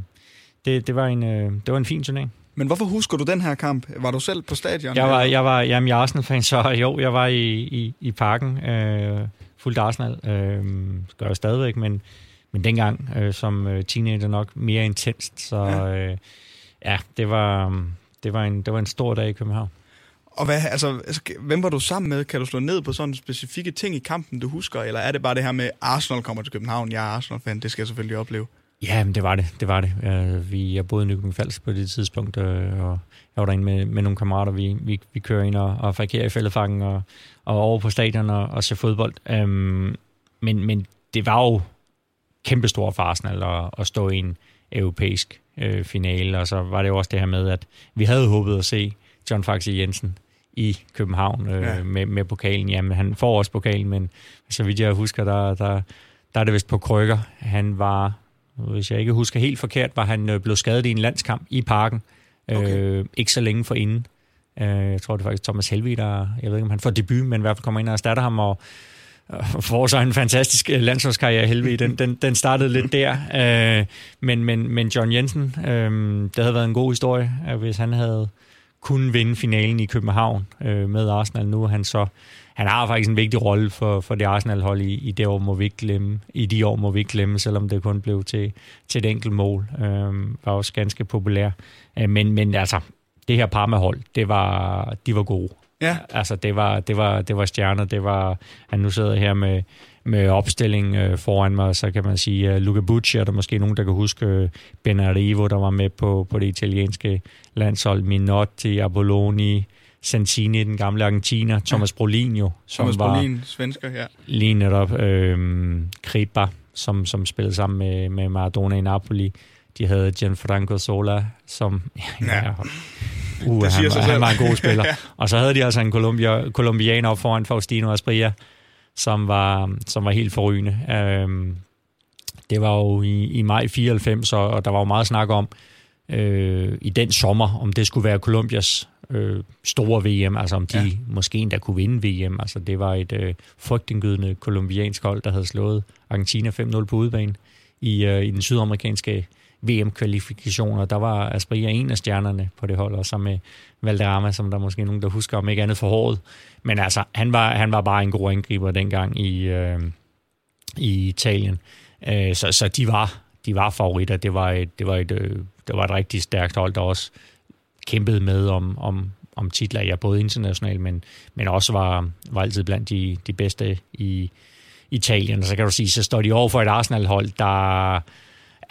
det, det, var en, øh, det var en fin turnering. Men hvorfor husker du den her kamp? Var du selv på stadion? Jeg var, jeg var jamen, jeg er Arsenal-fan, så jo, jeg var i, i, i parken. Øh, fuldt Arsenal. Øh, gør jeg stadigvæk, men, men dengang øh, som øh, teenager nok mere intenst. Så ja, øh, ja det, var, det, var en, det var en stor dag i København. Og hvad, altså, altså, hvem var du sammen med? Kan du slå ned på sådan specifikke ting i kampen, du husker? Eller er det bare det her med, Arsenal kommer til København, jeg er Arsenal-fan, det skal jeg selvfølgelig opleve? Ja, men det var det. Det var det. Uh, vi, jeg boede i Nykøbing Falsk på det tidspunkt, uh, og jeg var derinde med, med nogle kammerater. Vi, vi, vi kører ind og, og fakerer i fældefangen og, og over på stadion og, og ser fodbold. Um, men, men det var jo kæmpestort for Arsenal at, at stå i en europæisk uh, finale, og så var det jo også det her med, at vi havde håbet at se John Faxe Jensen i København øh, ja. med, med pokalen. Jamen, han får også pokalen, men så vidt jeg husker, der, der, der er det vist på krykker. Han var hvis jeg ikke husker helt forkert, var han øh, blevet skadet i en landskamp i parken. Okay. Øh, ikke så længe for inden. Øh, jeg tror, det er faktisk Thomas Helvig, der, jeg ved ikke, om han får debut, men i hvert fald kommer ind og erstatter ham, og får så en fantastisk øh, landsholdskarriere Helvig. Den, den, den startede lidt der. Øh, men, men, men John Jensen, øh, det havde været en god historie, hvis han havde kunnet vinde finalen i København øh, med Arsenal. Nu er han så han har faktisk en vigtig rolle for, for det Arsenal-hold i, i, det år, må vi ikke glemme, i de år, må vi ikke glemme, selvom det kun blev til, til et enkelt mål. Øh, var også ganske populær. Øh, men, men altså, det her Parma-hold, det var, de var gode. Ja. Altså, det var, det var, det var stjerner. Det var, han nu sidder her med, med opstilling øh, foran mig, så kan man sige, uh, Luca Bucci, er der måske nogen, der kan huske uh, Ben Arrivo, der var med på, på det italienske landshold, Minotti, Apolloni, Santini, den gamle argentiner, Thomas ja. Brolin jo. Som Thomas var Brolin, svensker, ja. Lige netop øh, Kripa, som, som spillede sammen med, med Maradona i Napoli. De havde Gianfranco Sola, som... Ja, ja. Uh, det han, han var en god spiller. ja. Og så havde de altså en Colombia, colombianer op foran Faustino Asprilla, som var, som var helt forrygende. Øh, det var jo i, i maj 94, og, og der var jo meget snak om, øh, i den sommer, om det skulle være Colombias øh, store VM, altså om de ja. måske endda kunne vinde VM. Altså det var et øh, frygtindgydende kolumbiansk hold, der havde slået Argentina 5-0 på udebane i, øh, i den sydamerikanske VM-kvalifikationer. Der var Aspria en af stjernerne på det hold, og så med Valderrama, som der måske nogen, der husker om ikke andet for håret. Men altså, han var, han var bare en god angriber dengang i, øh, i Italien. Øh, så, så de var de var favoritter. Det var et, det var et, øh, det var et rigtig stærkt hold, der også kæmpede med om, om, om titler, ja, både internationalt, men, men også var, var altid blandt de, de bedste i Italien. Og så kan du sige, så står de over for et Arsenal-hold, der...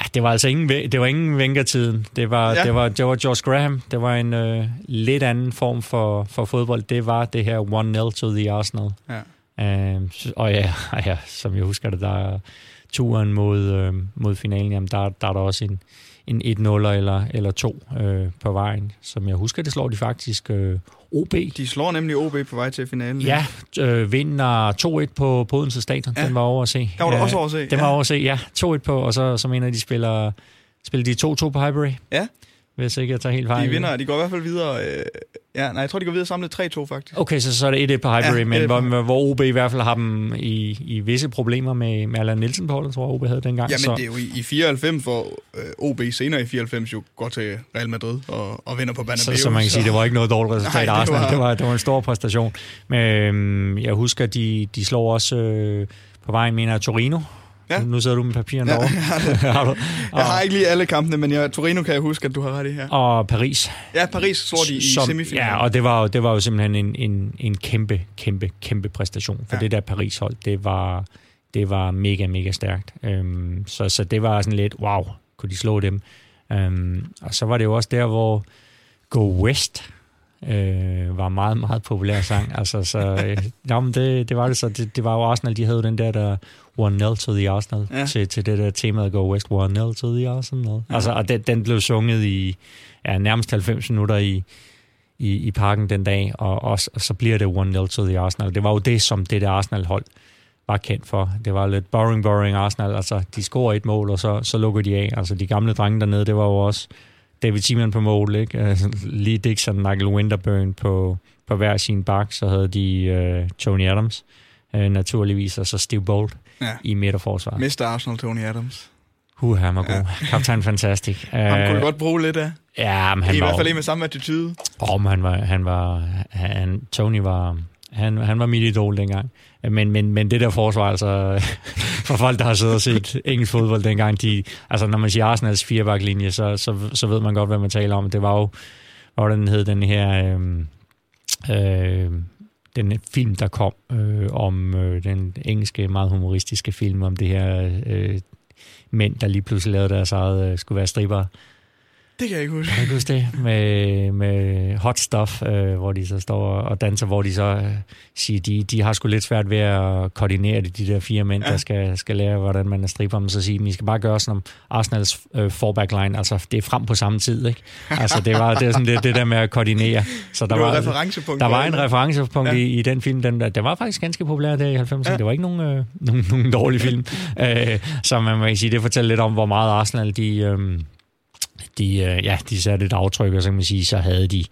Ja, det var altså ingen, det var ingen Wenger-tiden. Det var, ja. det, var, det var George Graham. Det var en øh, lidt anden form for, for fodbold. Det var det her 1-0 to the Arsenal. Ja. Øh, og ja, ja, som jeg husker det, der turen mod, øh, mod finalen, jamen der, der er der også en, en 1-0 eller, eller 2 øh, på vejen. Som jeg husker, det slår de faktisk øh, OB. De slår nemlig OB på vej til finalen. Ja, øh, vinder 2-1 på, på Odense Stadion. Ja. Den var over at se. Den var du også over at se. Den ja. var over at se, ja. 2-1 på, og så, så mener de spiller, spiller de 2-2 på Highbury. Ja hvis ikke jeg tager helt fejl. De vinder, de går i hvert fald videre. Øh, ja, nej, jeg tror, de går videre samlet 3-2 faktisk. Okay, så, så er det 1-1 på Highbury, ja, men hvor, hvor OB i hvert fald har dem i, i visse problemer med, med Allan Nielsen på tror jeg, OB havde dengang. Ja, men så. det er jo i, i 94, hvor øh, OB senere i 94 jo går til Real Madrid og, og vinder på Bernabeu. Så, så man kan så. sige, det var ikke noget dårligt resultat nej, Arsenal. Det var, det, var, det var en stor præstation. Men øh, jeg husker, de, de slår også øh, på vejen, mener Torino, Ja. Nu sidder du med papirerne ja, derovre. har du? Jeg har ikke lige alle kampene, men jeg, Torino kan jeg huske, at du har ret i her. Og Paris. Ja, Paris slår de i semifinalen. Ja, og det var, det var jo simpelthen en, en, en kæmpe, kæmpe, kæmpe præstation. For ja. det der Paris-hold, det var, det var mega, mega stærkt. Um, så, så det var sådan lidt, wow, kunne de slå dem? Um, og så var det jo også der, hvor Go West øh, var meget, meget populær sang. Altså, så, øh, jamen, det, det var det så. Det, det var jo Arsenal, de havde jo den der, der 1-0 to the Arsenal, ja. til, til det der tema, der går West 1-0 to the Arsenal. Ja. Altså, og den, den blev sunget i ja, nærmest 90 minutter i, i, i parken den dag, og, også, og så bliver det 1-0 to the Arsenal. Det var jo det, som det der Arsenal-hold var kendt for. Det var lidt boring, boring Arsenal. Altså, de scorer et mål, og så, så lukker de af. Altså, de gamle drenge dernede, det var jo også David Seaman på mål, ikke? Altså, Lee Dixon, Nigel Winterburn på, på hver sin bak, så havde de uh, Tony Adams, uh, naturligvis, og så Steve Bolt ja. i midterforsvaret. Mr. Arsenal, Tony Adams. Huh, han var god. Ja. Kaptajn Fantastic. Han kunne godt bruge lidt af. Ja, men han I var... hvert fald en med samme attitude. Åh, oh, han var, han var, han, Tony var, han, han var mit idol dengang. Men, men, men det der forsvar, altså, for folk, der har siddet og set engelsk fodbold dengang, de, altså når man siger Arsenals firebaklinje, så, så, så ved man godt, hvad man taler om. Det var jo, hvordan hed den her, øh, øh, den film, der kom øh, om øh, den engelske, meget humoristiske film om det her øh, mænd, der lige pludselig lavede deres eget, øh, skulle være stripper. Det kan jeg ikke huske. Kan jeg huske det? Med, med Hot Stuff, øh, hvor de så står og danser, hvor de så øh, siger, de, de har sgu lidt svært ved at koordinere det, de der fire mænd, ja. der skal, skal lære, hvordan man er stripper. Men så siger de, I skal bare gøre sådan om Arsenals øh, fallback line, altså det er frem på samme tid, ikke? Altså det var det, er sådan det, det der med at koordinere. Så der det var, var referencepunkt. Der var en referencepunkt ja. i, i den film, den, der var faktisk ganske populær der i 90'erne. Ja. Det var ikke nogen, øh, nogen, nogen dårlig film. øh, så man må sige, det fortæller lidt om, hvor meget Arsenal de... Øh, de, øh, ja, de satte et aftryk, og så kan man sige, så havde de,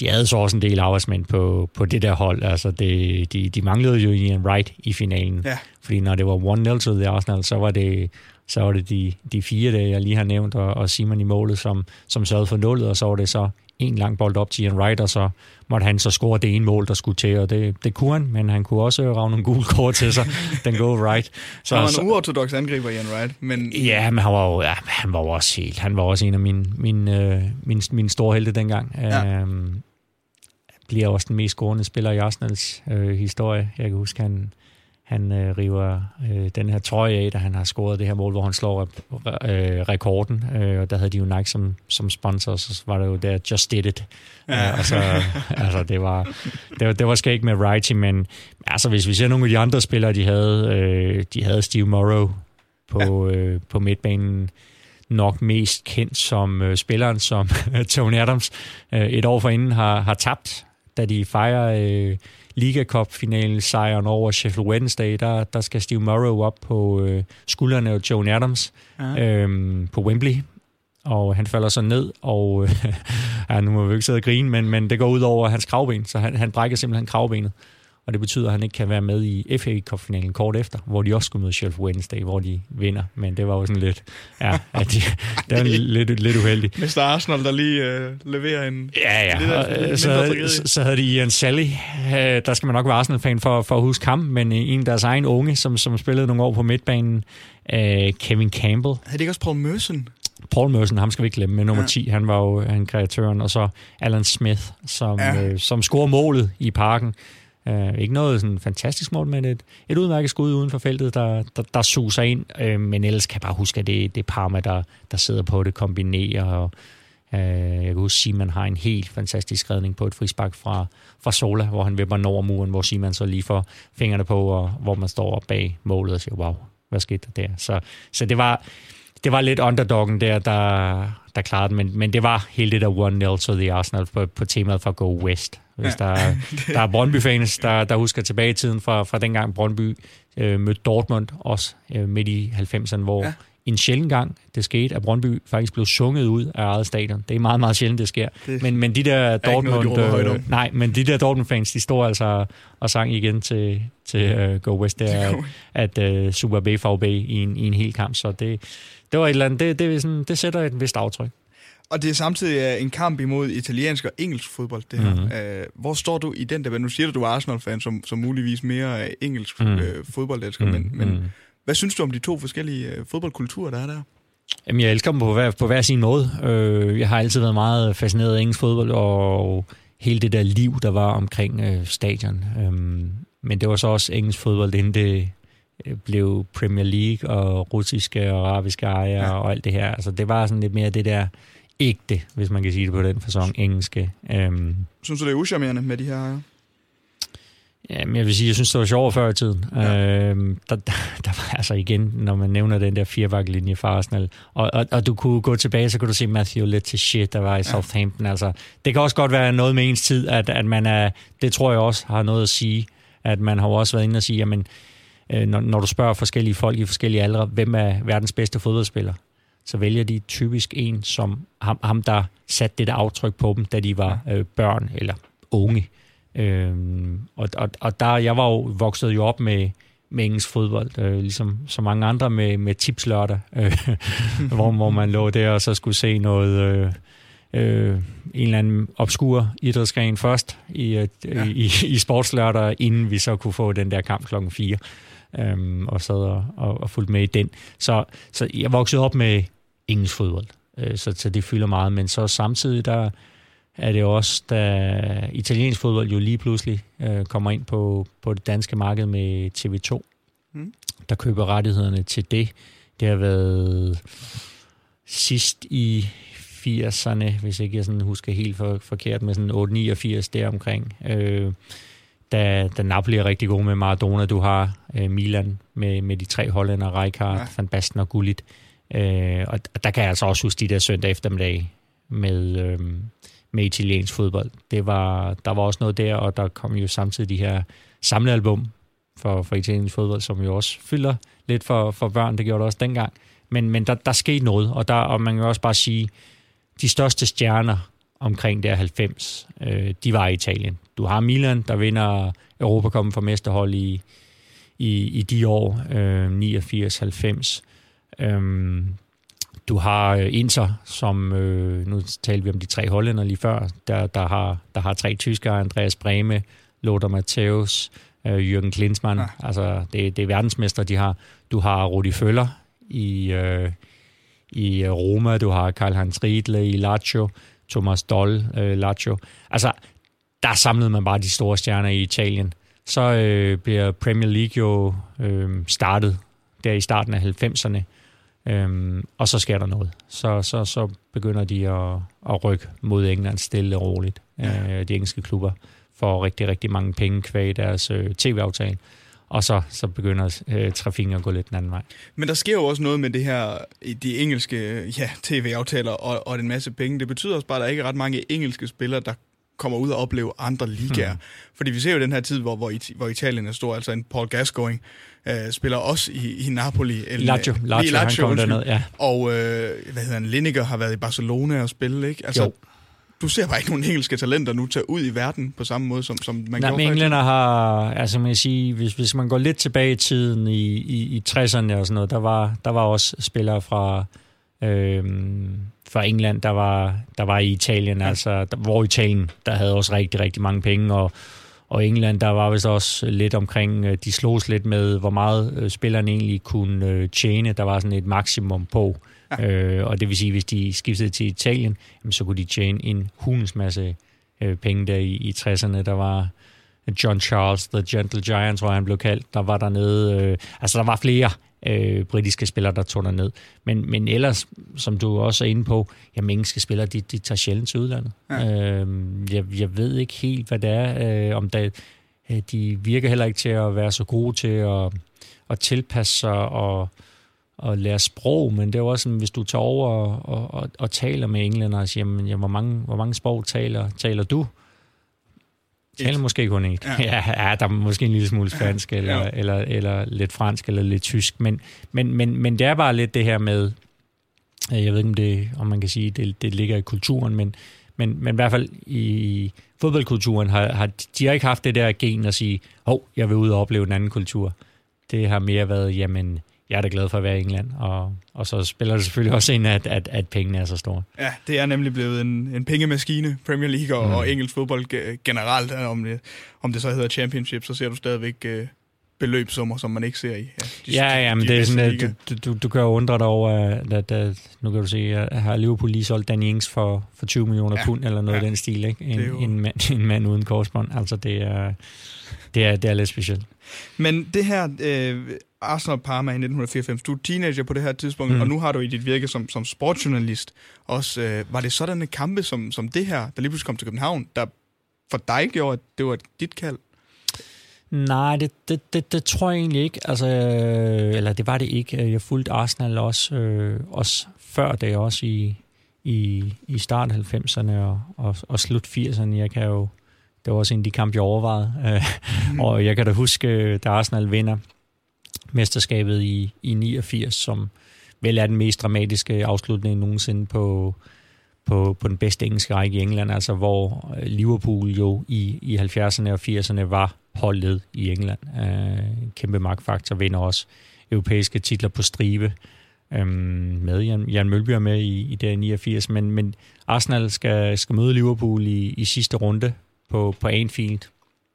de havde så også en del arbejdsmænd på, på det der hold. Altså det, de, de manglede jo Ian Wright i finalen. Ja. Fordi når det var 1-0 til The Arsenal, så var det, så var det de, de fire, der jeg lige har nævnt, og, og Simon i målet, som, som sørgede for nullet, og så var det så en lang bold op til Ian Wright, og så måtte han så score det ene mål, der skulle til, og det, det kunne han, men han kunne også rave nogle gule kort til sig, den go right. Så, han var en uortodox angriber, Ian Wright. Men... Ja, men han var jo, ja, han var jo også helt, han var også en af mine, mine, øh, mine, mine store helte dengang. Ja. Øhm, bliver også den mest scorende spiller i Arsenals øh, historie. Jeg kan huske, han, han øh, river øh, den her trøje af, da han har scoret det her mål, hvor han slår øh, rekorden. Øh, og der havde de jo Nike som, som sponsor, så var det jo der Just Did It. Ja. Øh, og så, altså, det var, det var, det var skægt med Righty, men altså, hvis vi ser nogle af de andre spillere, de havde, øh, de havde Steve Morrow på, ja. øh, på midtbanen, nok mest kendt som øh, spilleren, som Tony Adams øh, et år forinden har, har tabt, da de fejrer... Øh, Liga Cup finalen sejren over Sheffield Wednesday, der, der skal Steve Morrow op på øh, skuldrene af Joan Adams ja. øhm, på Wembley. Og han falder så ned, og øh, ja, nu må vi ikke sidde og grine, men, men det går ud over hans kravben, så han, han brækker simpelthen kravbenet og det betyder, at han ikke kan være med i FA Cup-finalen kort efter, hvor de også skulle møde Sheffield Wednesday, hvor de vinder. Men det var jo sådan lidt, ja, at de, det var lidt, lidt uheldigt. Mr. Arsenal, der lige øh, leverer en... Ja, ja, og, lidt så, så, så havde de Ian Sally. Øh, der skal man nok være Arsenal-fan for, for at huske ham, men en af deres egen unge, som, som spillede nogle år på midtbanen, øh, Kevin Campbell. Havde de ikke også Paul Merson? Paul Merson, ham skal vi ikke glemme, med nummer ja. 10, han var jo han kreatøren, og så Alan Smith, som, ja. øh, som scorer målet i parken. Øh, ikke noget sådan fantastisk mål, men et, et udmærket skud uden for feltet, der, der, der suser ind. Øh, men ellers kan jeg bare huske, at det, det er Parma, der, der sidder på det, kombinerer. Og, øh, jeg kan huske, at Simon har en helt fantastisk redning på et frispark fra, fra Sola, hvor han vipper over muren, hvor Simon så lige får fingrene på, og hvor man står bag målet og siger, wow, hvad skete der der? Så, så det var det var lidt underdoggen der, der, der klarede den, men, men det var hele det der 1-0 til The Arsenal på, på temaet for Go West. Hvis ja. der, der er Brøndby-fans, der, der husker tilbage i tiden fra, fra dengang Brøndby øh, mødte Dortmund, også øh, midt i 90'erne, hvor ja. en sjældent gang det skete, at Brøndby faktisk blev sunget ud af eget stadion. Det er meget, meget sjældent, det sker. Det men, men de der Dortmund... Noget, de øh, nej, men de der Dortmund-fans, de stod altså og sang igen til, til uh, Go West, der, at uh, Super BVB i en, i en hel kamp. Så det, det var et eller andet, det, det, sådan, det sætter et vist aftryk. Og det er samtidig øh, en kamp imod italiensk og engelsk fodbold, det her. Mm-hmm. hvor står du i den debat? Nu siger du, du er Arsenal-fan, som, som muligvis mere engelsk mm. øh, fodboldelsker, mm. men, men mm. hvad synes du om de to forskellige øh, fodboldkulturer, der er der? Jamen, jeg elsker dem på hver, på hver sin måde. Øh, jeg har altid været meget fascineret af engelsk fodbold, og hele det der liv, der var omkring øh, stadion. Øh, men det var så også engelsk fodbold, inden det Øh, blev Premier League og russiske og arabiske ejere ja. og alt det her. Altså det var sådan lidt mere det der ægte, hvis man kan sige det på den fasong, engelske. Øhm, synes du, det er uschammerende med de her Jamen, jeg vil sige, jeg synes, det var sjovere før i tiden. Ja. Øhm, der, der, der var altså igen, når man nævner den der firebakklinje for Arsenal, og, og, og du kunne gå tilbage, så kunne du se Matthew lidt til shit, der var i ja. Southampton. Altså, det kan også godt være noget med ens tid, at, at man er, det tror jeg også har noget at sige, at man har også været inde og sige, jamen, øh, når, når du spørger forskellige folk i forskellige aldre, hvem er verdens bedste fodboldspiller, så vælger de typisk en som ham, ham der satte det der aftryk på dem, da de var øh, børn eller unge. Øhm, og, og, og der, jeg var jo vokset jo op med, med engelsk fodbold, øh, ligesom så mange andre med, med tipslørdag, øh, hvor, hvor man lå der og så skulle se noget, øh, øh, en eller anden obskur idrætsgren først i, øh, ja. i, i sportslørdag, inden vi så kunne få den der kamp klokken 4 øhm, og sad og, og, og fulgte med i den. Så, så jeg voksede op med engelsk fodbold, øh, så, så det fylder meget, men så samtidig der er det også, da italiensk fodbold jo lige pludselig øh, kommer ind på, på det danske marked med TV2, mm. der køber rettighederne til det. Det har været sidst i 80'erne, hvis ikke jeg sådan husker helt for, forkert, med sådan 8-89 deromkring. Øh, da, da Napoli er rigtig god med Maradona, du har øh, Milan med, med de tre hollænder, Rijkaard, ja. Van Basten og Gullit. Øh, og der kan jeg altså også huske de der søndag eftermiddag med, øh, med italiensk fodbold. Det var, der var også noget der, og der kom jo samtidig de her samlealbum for, for italiensk fodbold, som jo også fylder lidt for, for børn. Det gjorde det også dengang. Men, men der, der skete noget, og, der, og man kan også bare sige, de største stjerner omkring der 90, øh, de var i Italien. Du har Milan, der vinder Europa kommet for mesterhold i, i, i de år, øh, 89-90. Øhm, du har øh, Inter, som, øh, nu talte vi om de tre hollænder lige før, der, der, har, der har tre tyskere, Andreas Breme, Lothar Matthäus, øh, Jürgen Klinsmann. Ja. Altså, det, det er verdensmester, de har. Du har Rudi Føller i, øh, i Roma, du har Karl-Heinz Riedle i Lazio, Thomas Doll, øh, Lazio. Altså, der samlede man bare de store stjerner i Italien. Så øh, bliver Premier League jo øh, startet der i starten af 90'erne, øh, og så sker der noget. Så, så, så begynder de at, at rykke mod England stille og roligt, ja. øh, de engelske klubber, for rigtig, rigtig mange penge kvæg deres øh, tv-aftale og så, så begynder øh, trafikken at gå lidt den anden vej. Men der sker jo også noget med det her, de engelske ja, tv-aftaler og, og en masse penge. Det betyder også bare, at der ikke er ret mange engelske spillere, der kommer ud og oplever andre ligaer. Hmm. Fordi vi ser jo den her tid, hvor, hvor, hvor Italien er stor, altså en Paul Gascoigne øh, spiller også i, i Napoli. Eller, Lazio, Lazio, Lazio han kom derned, ja. Og øh, hvad hedder han, Lineker har været i Barcelona og spille, ikke? Altså, jo du ser bare ikke nogen engelske talenter nu tage ud i verden på samme måde, som, som man Nej, gjorde men englænder har, altså man sige, hvis, hvis man går lidt tilbage i tiden i, i, i 60'erne og sådan noget, der var, der var også spillere fra, øhm, fra England, der var, der var i Italien, ja. altså der, hvor Italien, der havde også rigtig, rigtig mange penge, og, og England, der var vist også lidt omkring, øh, de slogs lidt med, hvor meget øh, spillerne egentlig kunne øh, tjene. Der var sådan et maksimum på. Ja. Øh, og det vil sige, hvis de skiftede til Italien, jamen, så kunne de tjene en hulens masse øh, penge der i, i 60'erne. Der var John Charles, The Gentle Giant, tror jeg, han blev kaldt. Der var der nede, øh, altså der var flere øh, britiske spillere, der tog ned. Men, men ellers, som du også er inde på, jamen engelske spillere, de, de tager sjældent til udlandet. Ja. Øh, jeg, jeg ved ikke helt, hvad det er. Øh, om der, øh, de virker heller ikke til at være så gode til at, at tilpasse sig og at lære sprog, men det er jo også sådan, hvis du tager over og, og, og, og taler med englænder og siger, jamen, ja, hvor, mange, hvor mange sprog taler, taler du? Taler måske kun et. Ja. ja, ja, der er måske en lille smule spansk, ja. eller, ja. eller, eller lidt fransk, eller lidt tysk, men, men, men, men det er bare lidt det her med, jeg ved ikke, om, det, om man kan sige, det, det ligger i kulturen, men, men, men i hvert fald i fodboldkulturen har, har de har ikke haft det der gen at sige, hov, jeg vil ud og opleve en anden kultur. Det har mere været, jamen, jeg er da glad for at være i England, og, og så spiller det selvfølgelig også ind, at, at, at pengene er så store. Ja, det er nemlig blevet en, en pengemaskine, Premier League og, mm. og engelsk fodbold generelt. Om det, om det så hedder Championship, så ser du stadigvæk uh, beløbssummer, som man ikke ser i ja, de, ja, ja, men de det er sådan, at du, du, du kan jo undre dig over, at, at, nu kan du se, at har Liverpool lige solgt Danny Ings for, for 20 millioner ja, pund, eller noget ja, af den stil, ikke? En, jo... en, mand, en mand uden korsbånd. Altså, det er, det er, det er lidt specielt. Men det her øh, Arsenal Parma i 1994, du er teenager på det her tidspunkt, mm. og nu har du i dit virke som, som sportsjournalist også, øh, var det sådanne kampe som, som det her, der lige pludselig kom til København, der for dig gjorde, at det var dit kald? Nej, det, det, det, det tror jeg egentlig ikke. Altså, øh, eller det var det ikke. Jeg fulgte Arsenal også, øh, også før det, også i, i, i start 90'erne og, og, og slut 80'erne. Jeg kan jo, det var også en af de kampe, jeg overvejede. Mm. og jeg kan da huske, da Arsenal vinder mesterskabet i, i 89, som vel er den mest dramatiske afslutning nogensinde på, på, på den bedste engelske række i England, altså hvor Liverpool jo i, i 70'erne og 80'erne var holdet i England. Øh, kæmpe magtfaktor, vinder også europæiske titler på stribe øh, med Jan, Jan Mølby med i, i det 89, men, men Arsenal skal, skal møde Liverpool i, i sidste runde på, på Anfield,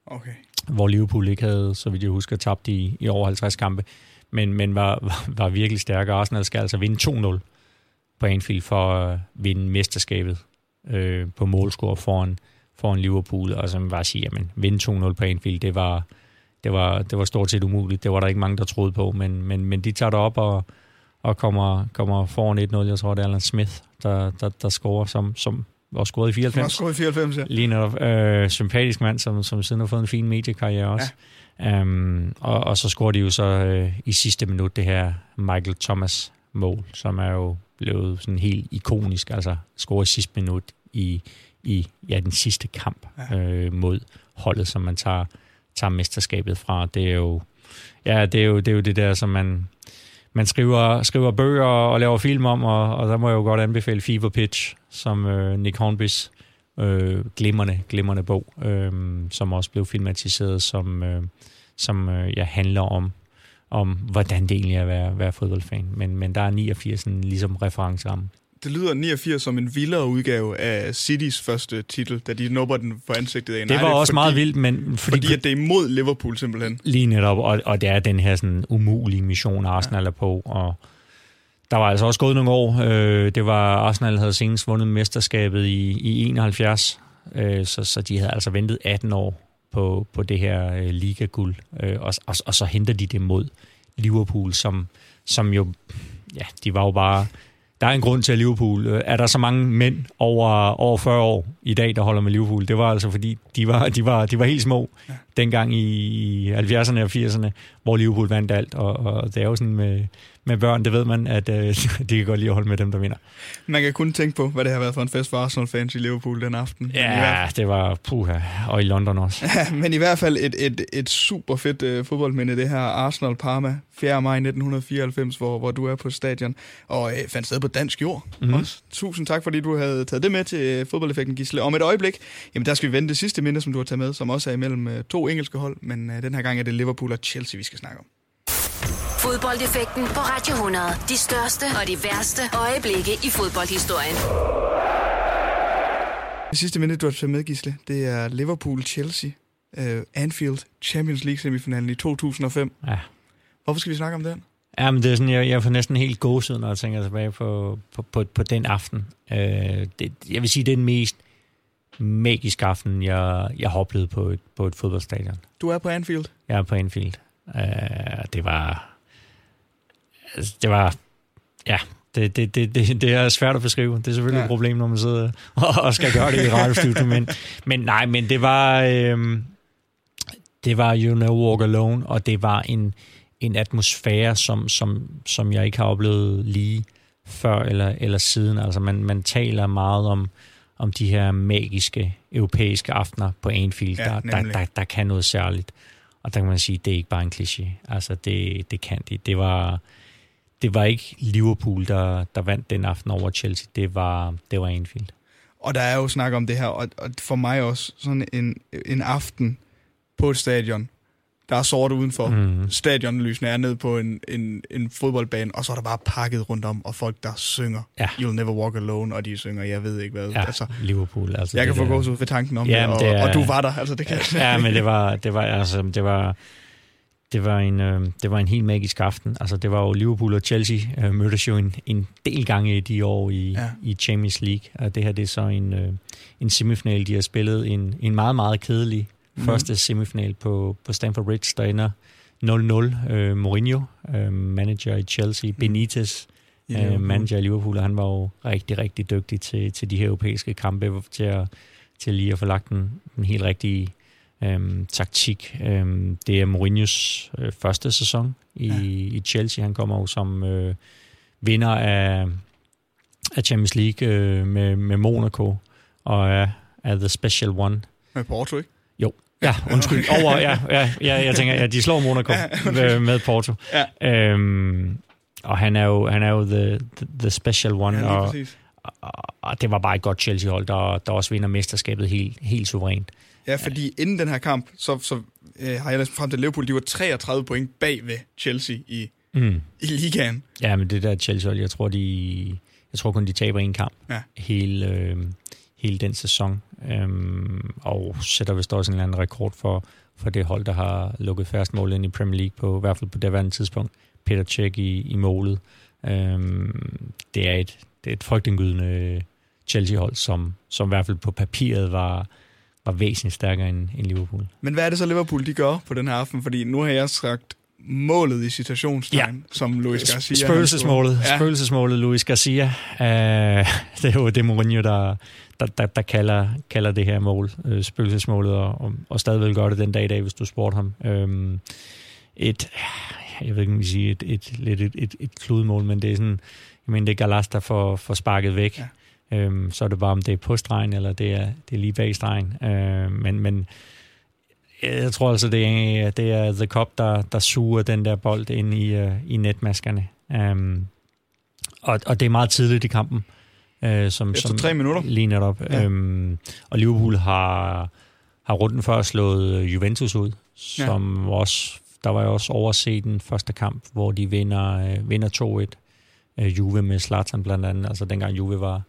okay. hvor Liverpool ikke havde, så vidt jeg husker, tabt i, i over 50 kampe, men, men var, var, var virkelig stærke. Arsenal skal altså vinde 2-0 på Anfield for at vinde mesterskabet øh, på målscore foran foran Liverpool, og som bare sige, jamen, vinde 2-0 på Anfield, det var, det var, det var stort set umuligt. Det var der ikke mange, der troede på, men, men, men de tager det op og, og kommer, kommer foran 1-0. Jeg tror, det er Alan Smith, der, der, der scorer, som, som også scoret i 94. Også scoret i 94, ja. Lige netop. Øh, sympatisk mand, som, som siden har fået en fin mediekarriere også. Ja. Um, og, og så scorer de jo så øh, i sidste minut det her Michael Thomas mål, som er jo blevet sådan helt ikonisk, altså scorer i sidste minut i, i ja, den sidste kamp ja. øh, mod holdet, som man tager, tager mesterskabet fra. Det er jo, ja, det er jo, det er jo det der, som man, man skriver, skriver bøger og laver film om, og, og der må jeg jo godt anbefale Fever Pitch, som øh, Nick Hornbys øh, glimrende, glimrende bog, øh, som også blev filmatiseret, som, øh, som øh, ja, handler om, om, hvordan det egentlig er at være, være fodboldfan. Men, men der er 89 sådan, ligesom referenceramme det lyder 89 som en vildere udgave af Citys første titel, da de nubber den på ansigtet af. Det var også fordi, meget vildt, men... Fordi, fordi at det er imod Liverpool simpelthen. Lige netop, og, og det er den her sådan umulige mission, Arsenal ja. er på, og der var altså også gået nogle år. Øh, det var, Arsenal havde senest vundet mesterskabet i, i 71, øh, så, så de havde altså ventet 18 år på, på det her øh, ligaguld, øh, og, og, og så henter de det mod Liverpool, som, som jo, ja, de var jo bare der er en grund til, at Liverpool... Øh, er der så mange mænd over, over 40 år i dag, der holder med Liverpool? Det var altså, fordi de var, de var, de var helt små ja dengang i 70'erne og 80'erne, hvor Liverpool vandt alt. Og, og det er jo sådan med, med børn, det ved man, at øh, de kan godt lide at holde med dem, der vinder. Man kan kun tænke på, hvad det har været for en fest for Arsenal-fans i Liverpool den aften. Ja, det var puha, og i London også. Ja, men i hvert fald et, et, et super fedt øh, fodboldminde, det her Arsenal-Parma, 4. maj 1994, hvor, hvor du er på stadion, og øh, fandt sted på dansk jord mm-hmm. også. Tusind tak, fordi du havde taget det med til øh, fodboldeffekten, Gisle. Om et øjeblik, jamen der skal vi vende det sidste minde, som du har taget med, som også er imellem øh, to engelske hold, men øh, den her gang er det Liverpool og Chelsea, vi skal snakke om. Fodboldeffekten på Radio 100. De største og de værste øjeblikke i fodboldhistorien. Det sidste minut, du har taget med, Gisle, det er Liverpool-Chelsea. Uh, Anfield Champions League semifinalen i 2005. Ja. Hvorfor skal vi snakke om den? Ja, men det er sådan, jeg, jeg får næsten helt gåsed, når jeg tænker tilbage på, på, på, på den aften. Uh, det, jeg vil sige, det er den mest magiske aften, jeg, jeg har oplevet på et, på et fodboldstadion. Du er på Anfield? Jeg er på Anfield. Uh, det var altså, det var, ja, det, det, det, det, det er svært at beskrive. Det er selvfølgelig ja. et problem, når man sidder og skal gøre det i radiostudio. men, men nej, men det var, øhm, det var You Know Walk Alone, og det var en, en atmosfære, som, som, som jeg ikke har oplevet lige før eller, eller siden. Altså man, man taler meget om, om de her magiske europæiske aftener på Anfield, ja, der, der, der, der kan noget særligt. Og der kan man sige, det er ikke bare en kliché. Altså det, det kan de. Det var, det var ikke Liverpool, der, der vandt den aften over Chelsea. Det var, det var Anfield. Og der er jo snak om det her, og, og for mig også sådan en, en aften på et stadion, der er sort udenfor. Mm. Stadionlysene er nede på en, en, en fodboldbane, og så er der bare pakket rundt om, og folk, der synger ja. You'll Never Walk Alone, og de synger, jeg ved ikke hvad. Ja, altså, Liverpool. Altså jeg kan få gås ud ved tanken om ja, det, og, det er, og du var der, altså det kan Ja, men det var, det var, altså, det var, det var en, øh, det var en helt magisk aften. Altså, det var jo Liverpool og Chelsea øh, mødtes jo en, en del gange i de år i, ja. i Champions League. Og det her det er så en, øh, en semifinal, de har spillet. En, en meget, meget kedelig mm. første semifinal på, på Stamford Bridge, der ender 0-0. Øh, Mourinho, øh, manager i Chelsea, mm. Benitez, øh, manager i Liverpool, og han var jo rigtig, rigtig dygtig til, til de her europæiske kampe, til, at, til lige at få lagt den, den helt rigtige øhm, taktik. Øhm, det er Mourinhos øh, første sæson i, ja. i Chelsea. Han kommer jo som øh, vinder af, af Champions League øh, med, med Monaco og er, er The Special One. Med Porto, ikke? Ja, undskyld. Over, ja, ja, ja, jeg tænker, ja, de slår Monaco ja, med Porto. Ja. Øhm, og han er jo, han er jo the, the, special one, ja, og, og, og det var bare et godt Chelsea-hold, der, der også vinder mesterskabet helt, helt suverænt. Ja, fordi ja. inden den her kamp, så, så øh, har jeg læst frem til Liverpool, de var 33 point bag ved Chelsea i, mm. i ligaen. Ja, men det der Chelsea, jeg tror, de, jeg tror kun, de taber en kamp ja. hele, øh, hele den sæson. Øhm, og sætter vist også en eller anden rekord for, for det hold, der har lukket færrest mål ind i Premier League, på, i hvert fald på det værende tidspunkt. Peter Cech i, i målet. Øhm, det er et, det er et frygtindgydende Chelsea-hold, som, som i hvert fald på papiret var, var væsentligt stærkere end, end Liverpool. Men hvad er det så Liverpool, de gør på den her aften? Fordi nu har jeg sagt målet i citationstegn, ja. som Luis Garcia... Spøgelsesmålet, ja. spøgelsesmålet Luis Garcia. Uh, det er jo det Mourinho, der, der, der, der kalder, kalder det her mål, uh, spøgelsesmålet, og, og, og stadigvæk gør det den dag i dag, hvis du spurgte ham. Um, et, jeg ved ikke, om vi siger et, et, et, et, et, et kludmål, men det er sådan, jeg mener, det er Galas, der får, får sparket væk. Ja. Øhm, så er det bare, om det er på stregen, eller det er, det er lige bag stregen. Øhm, men, men jeg tror altså, det er, det er The Cop, der, der suger den der bold ind i, uh, i netmaskerne. Um, og, og det er meget tidligt i kampen. Uh, som, Efter som tre minutter? Lige netop. Ja. Um, og Liverpool har, har runden før slået Juventus ud, som ja. også, der var jo også overset den første kamp, hvor de vinder, uh, vinder 2-1. Uh, Juve med Zlatan blandt andet. Altså dengang Juve var,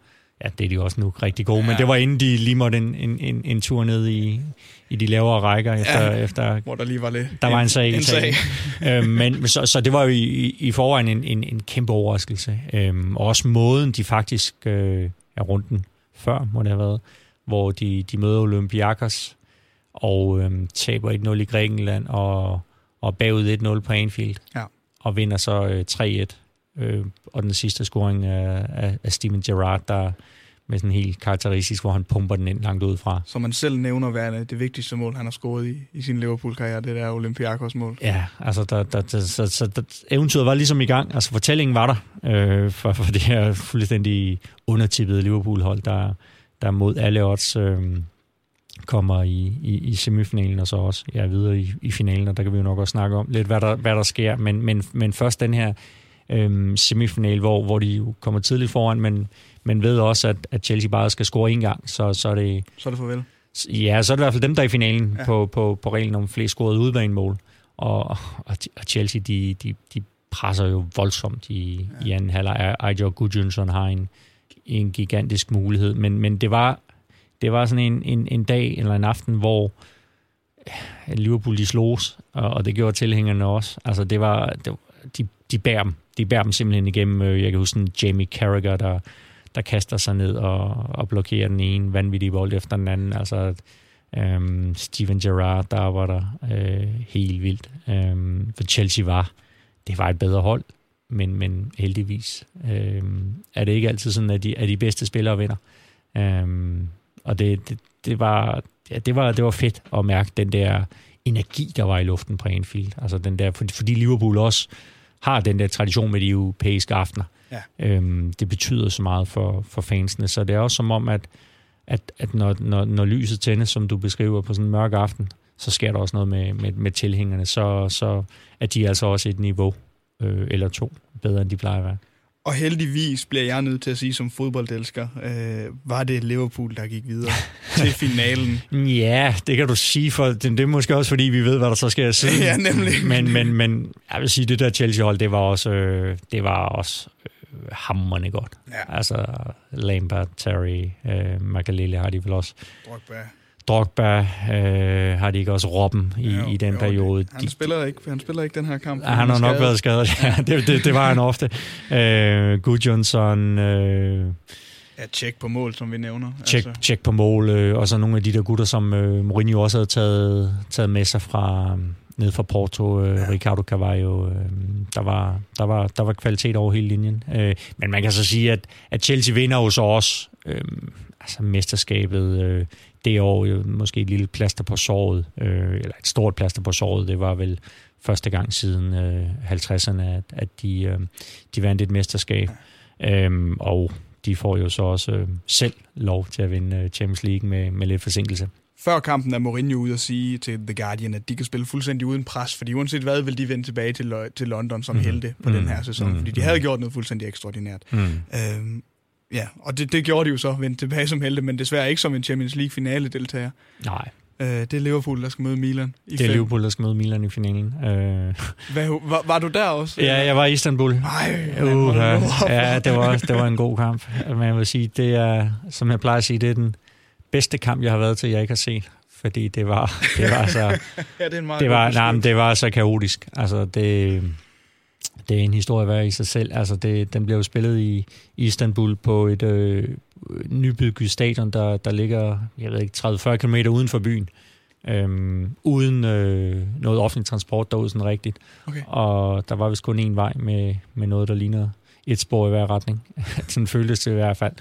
ja, det er de også nu rigtig gode, ja. men det var inden de lige måtte en, en, en, en tur ned i, i de lavere rækker, efter, ja, efter hvor der lige var lidt der var en sag. En sag. øhm, men, så, så det var jo i, i forvejen en, en, en kæmpe overraskelse. Øhm, og også måden, de faktisk øh, er runden før, må det have været, hvor de, de møder Olympiakos og øhm, taber 1-0 i Grækenland og, og bagud 1-0 på Anfield. Ja. Og vinder så øh, 3-1 Øh, og den sidste scoring af, af, af Steven Gerrard, der med sådan helt karakteristisk, hvor han pumper den ind langt ud fra. Som man selv nævner værende det vigtigste mål, han har scoret i, i sin Liverpool-karriere, det der Olympiakos-mål. Ja, altså der, der, der, så, så der, eventyret var ligesom i gang. Altså fortællingen var der øh, for, for det her fuldstændig undertippede Liverpool-hold, der, der mod alle odds øh, kommer i, i, i semifinalen og så også ja, videre i, i finalen, og der kan vi jo nok også snakke om lidt, hvad der, hvad der sker. Men, men, men først den her øhm, semifinal, hvor, hvor de jo kommer tidligt foran, men, men ved også, at, at Chelsea bare skal score en gang, så, så er det... Så er det farvel. Ja, så er det i hvert fald dem, der er i finalen ja. på, på, på reglen om flest scorede udbanemål. Og, og, og Chelsea, de, de, de presser jo voldsomt i, ja. i anden halvleg. Ejjo Gudjonsson har en, en gigantisk mulighed, men, men det var det var sådan en, en, en dag eller en aften, hvor Liverpool de slogs, og, og det gjorde tilhængerne også. Altså det var, det, de, de bærer dem de bærer dem simpelthen igennem. Øh, jeg kan huske en Jamie Carragher, der, der kaster sig ned og, og blokerer den ene vanvittige bold efter den anden. Altså, øhm, Steven Gerrard, der var der øh, helt vildt. Øhm, for Chelsea var, det var et bedre hold, men, men heldigvis øhm, er det ikke altid sådan, at de, at de bedste spillere vinder. Øhm, og det, det, det, var, ja, det, var, det var fedt at mærke den der energi, der var i luften på Anfield. Altså den der, fordi Liverpool også har den der tradition med de europæiske aftener. Ja. Øhm, det betyder så meget for, for fansene, så det er også som om, at, at, at når, når, når lyset tændes, som du beskriver på sådan en mørk aften, så sker der også noget med, med, med tilhængerne, så, så er de altså også et niveau øh, eller to bedre, end de plejer at være. Og heldigvis bliver jeg nødt til at sige som fodboldelsker, øh, var det Liverpool, der gik videre til finalen. Ja, det kan du sige, for det, det er måske også fordi, vi ved, hvad der så sker siden. ja, nemlig. Men, men, men jeg vil sige, det der Chelsea-hold, det var også, øh, det var også øh, hammerende godt. Ja. Altså Lampard, Terry, øh, Makalele har de vel også. Drogba. Drogba, øh, har de ikke også Robben i, jo, i den jo, periode. Han, spiller ikke, han spiller ikke den her kamp. Ja, han har nok været skadet, ja, det, det, det var han ofte. Øh, Gudjonsson... Øh, Ja, tjek på mål, som vi nævner. Tjek, altså. tjek på mål, øh, og så nogle af de der gutter, som øh, Mourinho også havde taget, taget med sig fra, ned fra Porto, øh, ja. Ricardo Carvalho. Øh, der, var, der, var, der var kvalitet over hele linjen. Øh, men man kan så sige, at, at Chelsea vinder jo så også øh, altså mesterskabet øh, det år, jo, måske et lille plaster på såret, øh, eller et stort plaster på såret. Det var vel første gang siden øh, 50'erne, at, at de, øh, de vandt et mesterskab. Ja. Øh, og de får jo så også øh, selv lov til at vinde øh, Champions League med, med lidt forsinkelse. Før kampen er Mourinho ude at sige til The Guardian, at de kan spille fuldstændig uden pres, fordi uanset hvad, vil de vende tilbage til, til London som mm. helte på mm. den her sæson, mm. fordi de havde gjort noget fuldstændig ekstraordinært. Mm. Øhm, ja, og det, det gjorde de jo så, vendte tilbage som helte, men desværre ikke som en Champions League finale deltager. Nej. Øh, det er Liverpool, der skal møde Milan. I det er fem. Liverpool, der skal møde Milan i finalen. Øh. Hvad, var, var du der også? Ja, jeg var i Istanbul. Nej, uh, ja, det var, det var en god kamp. Men jeg vil sige, det er, som jeg plejer at sige, det er den bedste kamp, jeg har været til, jeg ikke har set fordi det var, det var så... ja, det, er en meget det, var, nej, det var så kaotisk. Altså, det, det er en historie værd i sig selv. Altså, det, den blev jo spillet i Istanbul på et øh, nybygget stadion, der, der ligger, jeg ved ikke, 30-40 km uden for byen. Øhm, uden øh, noget offentlig transport derude sådan rigtigt. Okay. Og der var vist kun én vej med, med noget, der ligner et spor i hver retning. sådan føltes det i hvert fald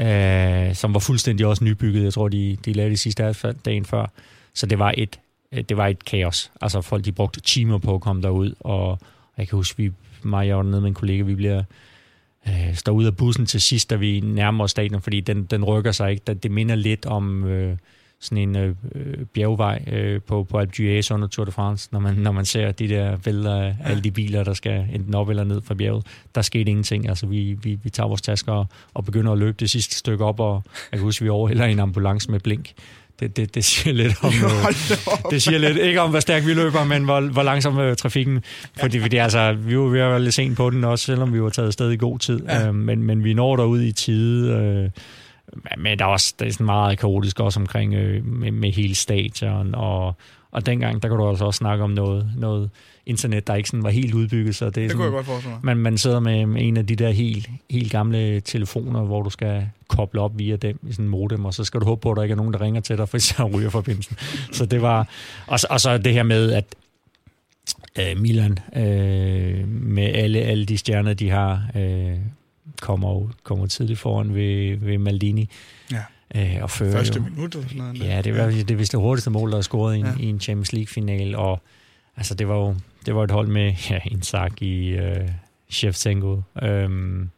øh, som var fuldstændig også nybygget. Jeg tror, de, de lavede det sidste asfalt dagen før. Så det var et, øh, det var et kaos. Altså folk, de brugte timer på at komme derud, og jeg kan huske, vi, mig og nede med en kollega, vi bliver øh, står ud af bussen til sidst, da vi nærmer os stadion, fordi den, den rykker sig ikke. Det minder lidt om... Øh, sådan en øh, bjergvej øh, på, på Alpe d'Huez under Tour de France, når man, når man ser de der billeder af ja. alle de biler, der skal enten op eller ned fra bjerget. Der skete ingenting. Altså, vi, vi, vi tager vores tasker og, og begynder at løbe det sidste stykke op, og jeg kan huske, vi overhælder en ambulance med blink. Det, det, det siger lidt om øh, det siger lidt ikke om hvor stærkt vi løber, men hvor, hvor langsom øh, trafikken. Fordi vi, altså, vi var, vi var lidt sent på den også, selvom vi var taget afsted i god tid. Ja. Øh, men, men vi når derud i tide. Øh, men der er også der er sådan meget kaotisk også omkring øh, med, med hele stadion, og, og dengang, der kunne du også, også snakke om noget, noget internet, der ikke sådan var helt udbygget. Så det, er det sådan, kunne jeg godt forestille mig. Man, man sidder med, en af de der helt, helt gamle telefoner, hvor du skal koble op via dem i sådan en modem, og så skal du håbe på, at der ikke er nogen, der ringer til dig, for så ryger forbindelsen. så det var... Og, og så det her med, at øh, Milan, øh, med alle, alle de stjerner, de har, øh, kommer, kommer tidligt foran ved, ved Maldini. Ja. Øh, og fører Første jo, minut eller sådan noget. Ja, det var det, vist det hurtigste mål, der er scoret i, ja. i en Champions League-final, og altså, det var jo det var et hold med ja, i øh, Shevchenko, øhm,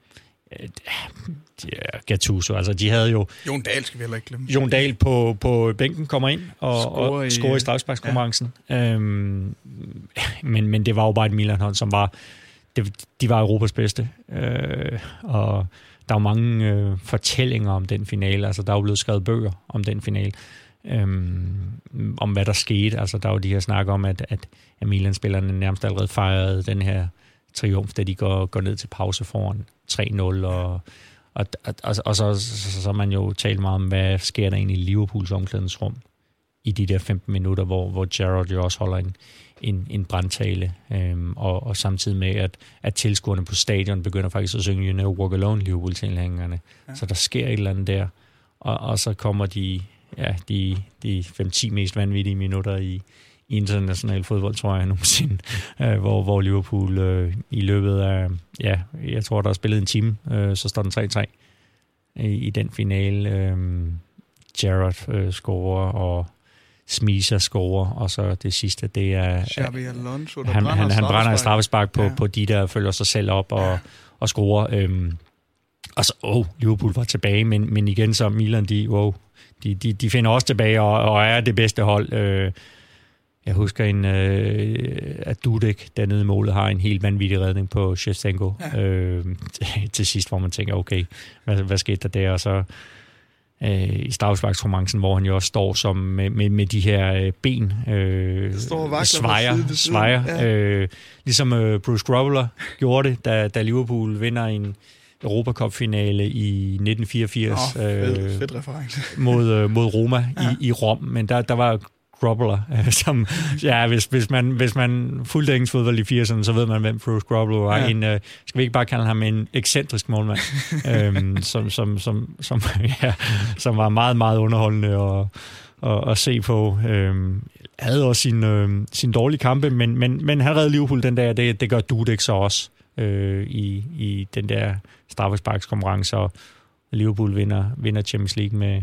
ja, Gattuso. Altså, de havde jo... Jon Dahl skal vi heller ikke glemme. Jon Dahl på, på bænken kommer ind og scorer i, scorer i strafsparkskonkurrencen. Ja. Øhm, men, men det var jo bare et Milan-hold, som var det, de var Europas bedste. Øh, og der er mange øh, fortællinger om den finale. Altså, der er jo blevet skrevet bøger om den finale. Øh, om hvad der skete. Altså, der er jo de her snakker om, at, at Milan-spillerne nærmest allerede fejrede den her triumf, da de går, går ned til pause foran 3-0, og, og, og, og, så, så, så man jo talt meget om, hvad sker der egentlig i Liverpools omklædningsrum i de der 15 minutter, hvor, hvor Gerrard jo også holder en, en, en brandtale, øhm, og, og samtidig med, at, at tilskuerne på stadion begynder faktisk at synge You Never Walk Alone, Liverpool-tilhængerne. Ja. Så der sker et eller andet der, og, og så kommer de, ja, de, de 5-10 mest vanvittige minutter i, i international fodbold, tror jeg nogensinde, øh, hvor, hvor Liverpool øh, i løbet af, ja, jeg tror, der er spillet en time, øh, så står den 3-3 i, i den finale. Øh, Gerrard øh, scorer, og Smiser scorer, og så det sidste, det er... Xabi Alonso, der han, brænder han, han brænder en straffespark på, ja. på de, der følger sig selv op og, ja. og scorer. Øhm, og så, åh, oh, Liverpool var tilbage, men, men igen så Milan, de, wow, de, de, de finder også tilbage og, og er det bedste hold. Øh, jeg husker en, øh, at Dudek dernede i målet har en helt vanvittig redning på Shevchenko ja. øh, til sidst, hvor man tænker, okay, hvad, hvad skete der der? Og så øh, i straffesparksromancen, hvor han jo også står som med, med, med de her øh, ben, øh, svejer, svejer ja. øh, ligesom øh, Bruce Grobbler gjorde det, da, da Liverpool vinder en, Europacup-finale i 1984 oh, fed, øh, fed reference. mod, øh, mod Roma ja. i, i Rom, men der, der var Grobbler, som, ja, hvis, hvis, man, hvis man fulgte engelsk fodbold i 80'erne, så ved man, hvem Bruce Grobbler var. Ja. En, uh, skal vi ikke bare kalde ham en ekscentrisk målmand, øhm, som, som, som, som, ja, som var meget, meget underholdende og, at, at se på. Øhm, havde også sin, øh, sin dårlige kampe, men, men, men han redde Liverpool den der, det, det gør Dudek så også øh, i, i den der straffesparkskonkurrence, og Liverpool vinder, vinder Champions League med,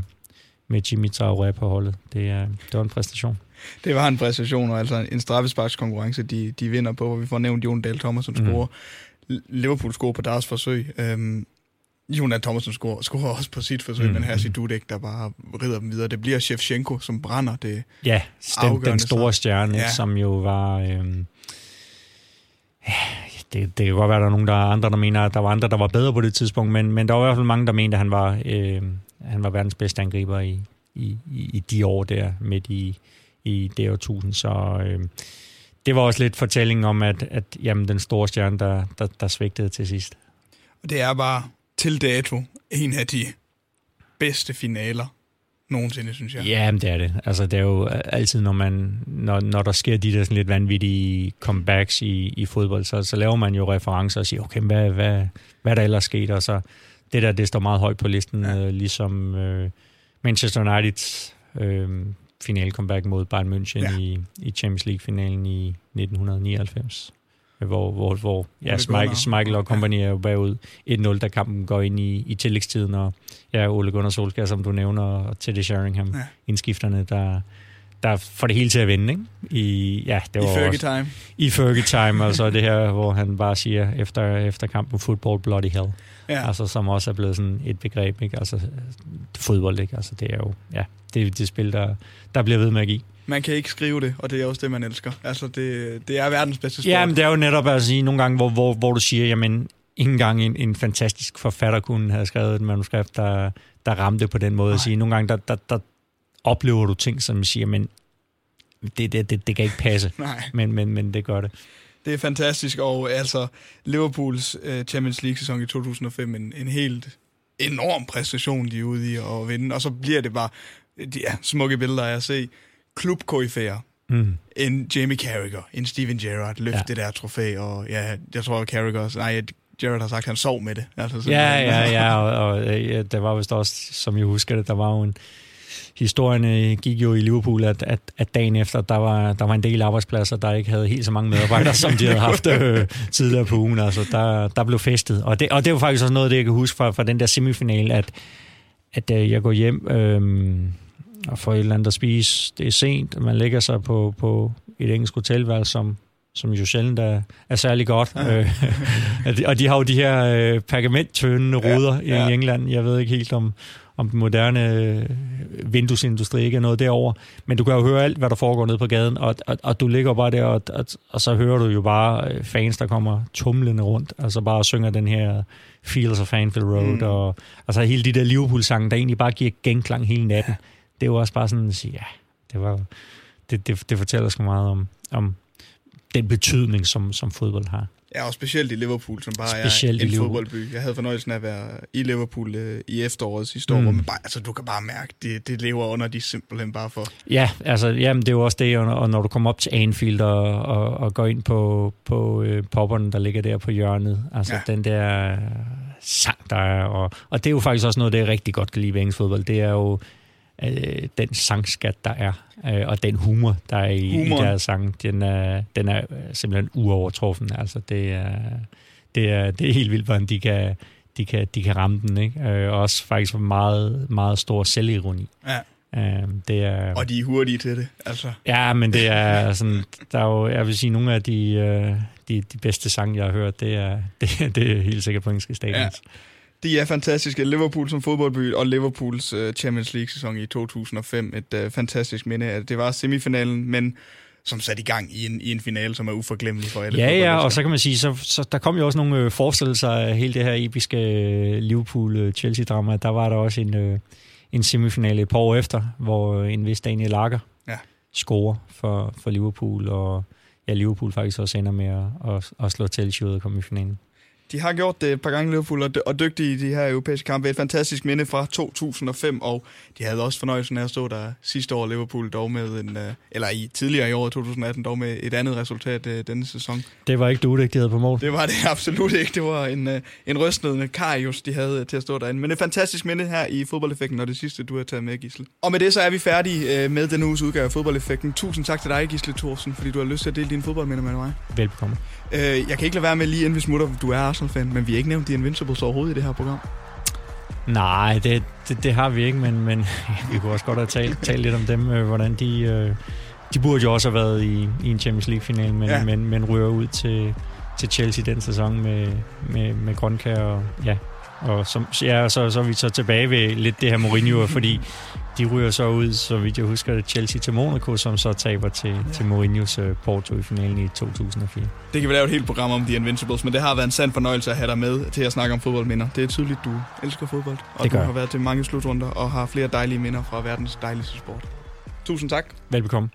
med Jimmy Traoré på holdet. Det, er, det var en præstation. Det var en præstation, og altså en straffesparkskonkurrence, de, de vinder på, hvor vi får nævnt Jon Dahl Thomas, som mm. scorer. Liverpool scorer på deres forsøg. Øhm, Jonas Thomasen scorer, scorer også på sit forsøg, mm. men her er Dudek, der bare rider dem videre. Det bliver Shevchenko, som brænder det Ja, den, den store stjerne, ja. som jo var... Øhm, det, det kan godt være, at der er nogen, der er andre, der mener, at der var andre, der var bedre på det tidspunkt, men, men der var i hvert fald mange, der mente, at han var, øh, han var verdens bedste angriber i, i, i de år der, midt i, i det år tusind. Så øh, det var også lidt fortællingen om, at, at jamen, den store stjerne, der, der, der svigtede til sidst. Og det er bare til dato en af de bedste finaler nogensinde, synes jeg. Ja, det er det. Altså, det er jo altid, når, man, når, når der sker de der sådan lidt vanvittige comebacks i, i fodbold, så, så laver man jo referencer og siger, okay, hvad, hvad, hvad er der ellers sket? Og så det der, det står meget højt på listen, ja. øh, ligesom øh, Manchester Uniteds øh, finale comeback mod Bayern München ja. i, i Champions League-finalen i 1999 hvor, hvor, hvor ja, Michael, Michael og company er jo bagud 1-0, da kampen går ind i, i tillægstiden, og ja, Ole Gunnar Solskjaer, som du nævner, og Teddy Sheringham, ja. indskifterne, der, der får det hele til at vinde, ikke? I, ja, det var I Fergie Time. I Fergie Time, altså det her, hvor han bare siger, efter, efter kampen, football bloody hell. Ja. Altså, som også er blevet sådan et begreb, ikke? Altså, fodbold, ikke? Altså, det er jo, ja, det er det spil, der, der bliver ved med at give man kan ikke skrive det, og det er også det, man elsker. Altså, det, det er verdens bedste sport. Ja, men det er jo netop at sige nogle gange, hvor, hvor, hvor du siger, jamen, ikke engang en, en fantastisk forfatter kunne have skrevet et manuskript, der, der ramte på den måde Nej. at sige. Nogle gange, der, der, der oplever du ting, som siger, men det, det, det, det kan ikke passe. Nej. Men, men, men det gør det. Det er fantastisk, og altså Liverpools uh, Champions League-sæson i 2005, en, en helt enorm præstation, de er ude i at vinde, og så bliver det bare de er smukke billeder af at se klubkoryfærer. Mm. En Jamie Carragher, en Steven Gerrard løfte ja. det der trofæ, og ja, jeg tror, Carragher, nej, Gerrard har sagt, at han sov med det. Altså, ja, ja, ja, og, og ja, der var vist også, som jeg husker det, der var jo en, historien gik jo i Liverpool, at, at, at dagen efter, der var, der var en del arbejdspladser, der ikke havde helt så mange medarbejdere, som de havde haft øh, tidligere på ugen. Altså, der, der blev festet. Og det, og det var faktisk også noget, det jeg kan huske fra, fra den der semifinal, at, at øh, jeg går hjem... Øh, og få et eller andet at spise. Det er sent, man lægger sig på, på et engelsk hotelværelse, som, som jo sjældent er, er særlig godt. Ja. Øh, og de har jo de her øh, pergamenttønende ruder ja, ja. i England. Jeg ved ikke helt om, om den moderne øh, vinduesindustri ikke er noget derover. Men du kan jo høre alt, hvad der foregår nede på gaden, og, og, og du ligger bare der, og, og, og så hører du jo bare fans, der kommer tumlende rundt, og så bare synger den her Fields of Anfield Road, mm. og altså hele de der Liverpool-sange, der egentlig bare giver genklang hele natten. Ja det er jo også bare sådan at sige, ja, det, var, det, det, det fortæller så meget om, om den betydning, som, som fodbold har. Ja, og specielt i Liverpool, som bare specielt er en fodboldby. Jeg havde fornøjelsen af at være i Liverpool øh, i efteråret sidste år, mm. hvor man bare, altså, du kan bare mærke, det, det lever under de simpelthen bare for. Ja, altså, jamen, det er jo også det, og når du kommer op til Anfield og, og, og går ind på, på øh, popperne, der ligger der på hjørnet, altså ja. den der sang, der er, og, og det er jo faktisk også noget, det er rigtig godt kan lide ved engelsk fodbold, det er jo øh, den sangskat, der er, øh, og den humor, der er i, i deres sang, den er, den er simpelthen uovertruffen. Altså, det er, det er, det er helt vildt, hvordan de kan, de kan, de kan ramme den. Ikke? Øh, også faktisk meget, meget stor selvironi. Ja. Øh, det er, og de er hurtige til det, altså. Ja, men det er sådan, der er jo, jeg vil sige, nogle af de, øh, de, de bedste sange, jeg har hørt, det er, det, det er helt sikkert på engelske stadions. Ja. De er fantastiske. Liverpool som fodboldby og Liverpools uh, Champions League-sæson i 2005. Et uh, fantastisk minde af det. var semifinalen, men som satte i gang i en, i en finale, som er uforglemmelig for alle. Ja, ja, og så kan man sige, så, så der kom jo også nogle øh, forestillelser af hele det her episke øh, Liverpool-Chelsea-drama. Der var der også en, øh, en semifinale et par år efter, hvor en vis Daniel Lager ja. scorer for, for Liverpool, og ja, Liverpool faktisk også ender med at, at, at slå Chelsea ud og komme i finalen De har gjort det et par gange Liverpool, og dygtige i de her europæiske kampe. Et fantastisk minde fra 2005, og de havde også fornøjelsen af at stå der sidste år Liverpool, dog med en, øh, eller i tidligere i år 2018, dog med et andet resultat øh, denne sæson. Det var ikke Dudek, de havde på mål. Det var det absolut ikke. Det var en, øh, en rystende Karius, de havde til at stå derinde. Men et fantastisk minde her i fodboldeffekten, og det sidste, du har taget med, Gisle. Og med det, så er vi færdige med den uges udgave af fodboldeffekten. Tusind tak til dig, Gisle Thorsen, fordi du har lyst til at dele dine fodboldminder med mig. Velkommen. Jeg kan ikke lade være med lige inden vi smutter, du er Arsenal-fan, men vi har ikke nævnt The Invincibles overhovedet i det her program. Nej, det, det, det har vi ikke, men, men vi kunne også godt have talt, talt lidt om dem, øh, hvordan de... Øh, de burde jo også have været i, i en Champions League-final, men, ja. men, men rører ud til, til Chelsea den sæson med, med, med Grønkær og ja, og som, ja, så, så er vi så tilbage ved lidt det her Mourinho, fordi de ryger så ud, så vidt jeg husker, det Chelsea til Monaco, som så taber til, ja. til Mourinhos uh, Porto i finalen i 2004. Det kan vi lave et helt program om The Invincibles, men det har været en sand fornøjelse at have dig med til at snakke om fodboldminder. Det er tydeligt, du elsker fodbold, og du har været til mange slutrunder og har flere dejlige minder fra verdens dejligste sport. Tusind tak. Velbekomme.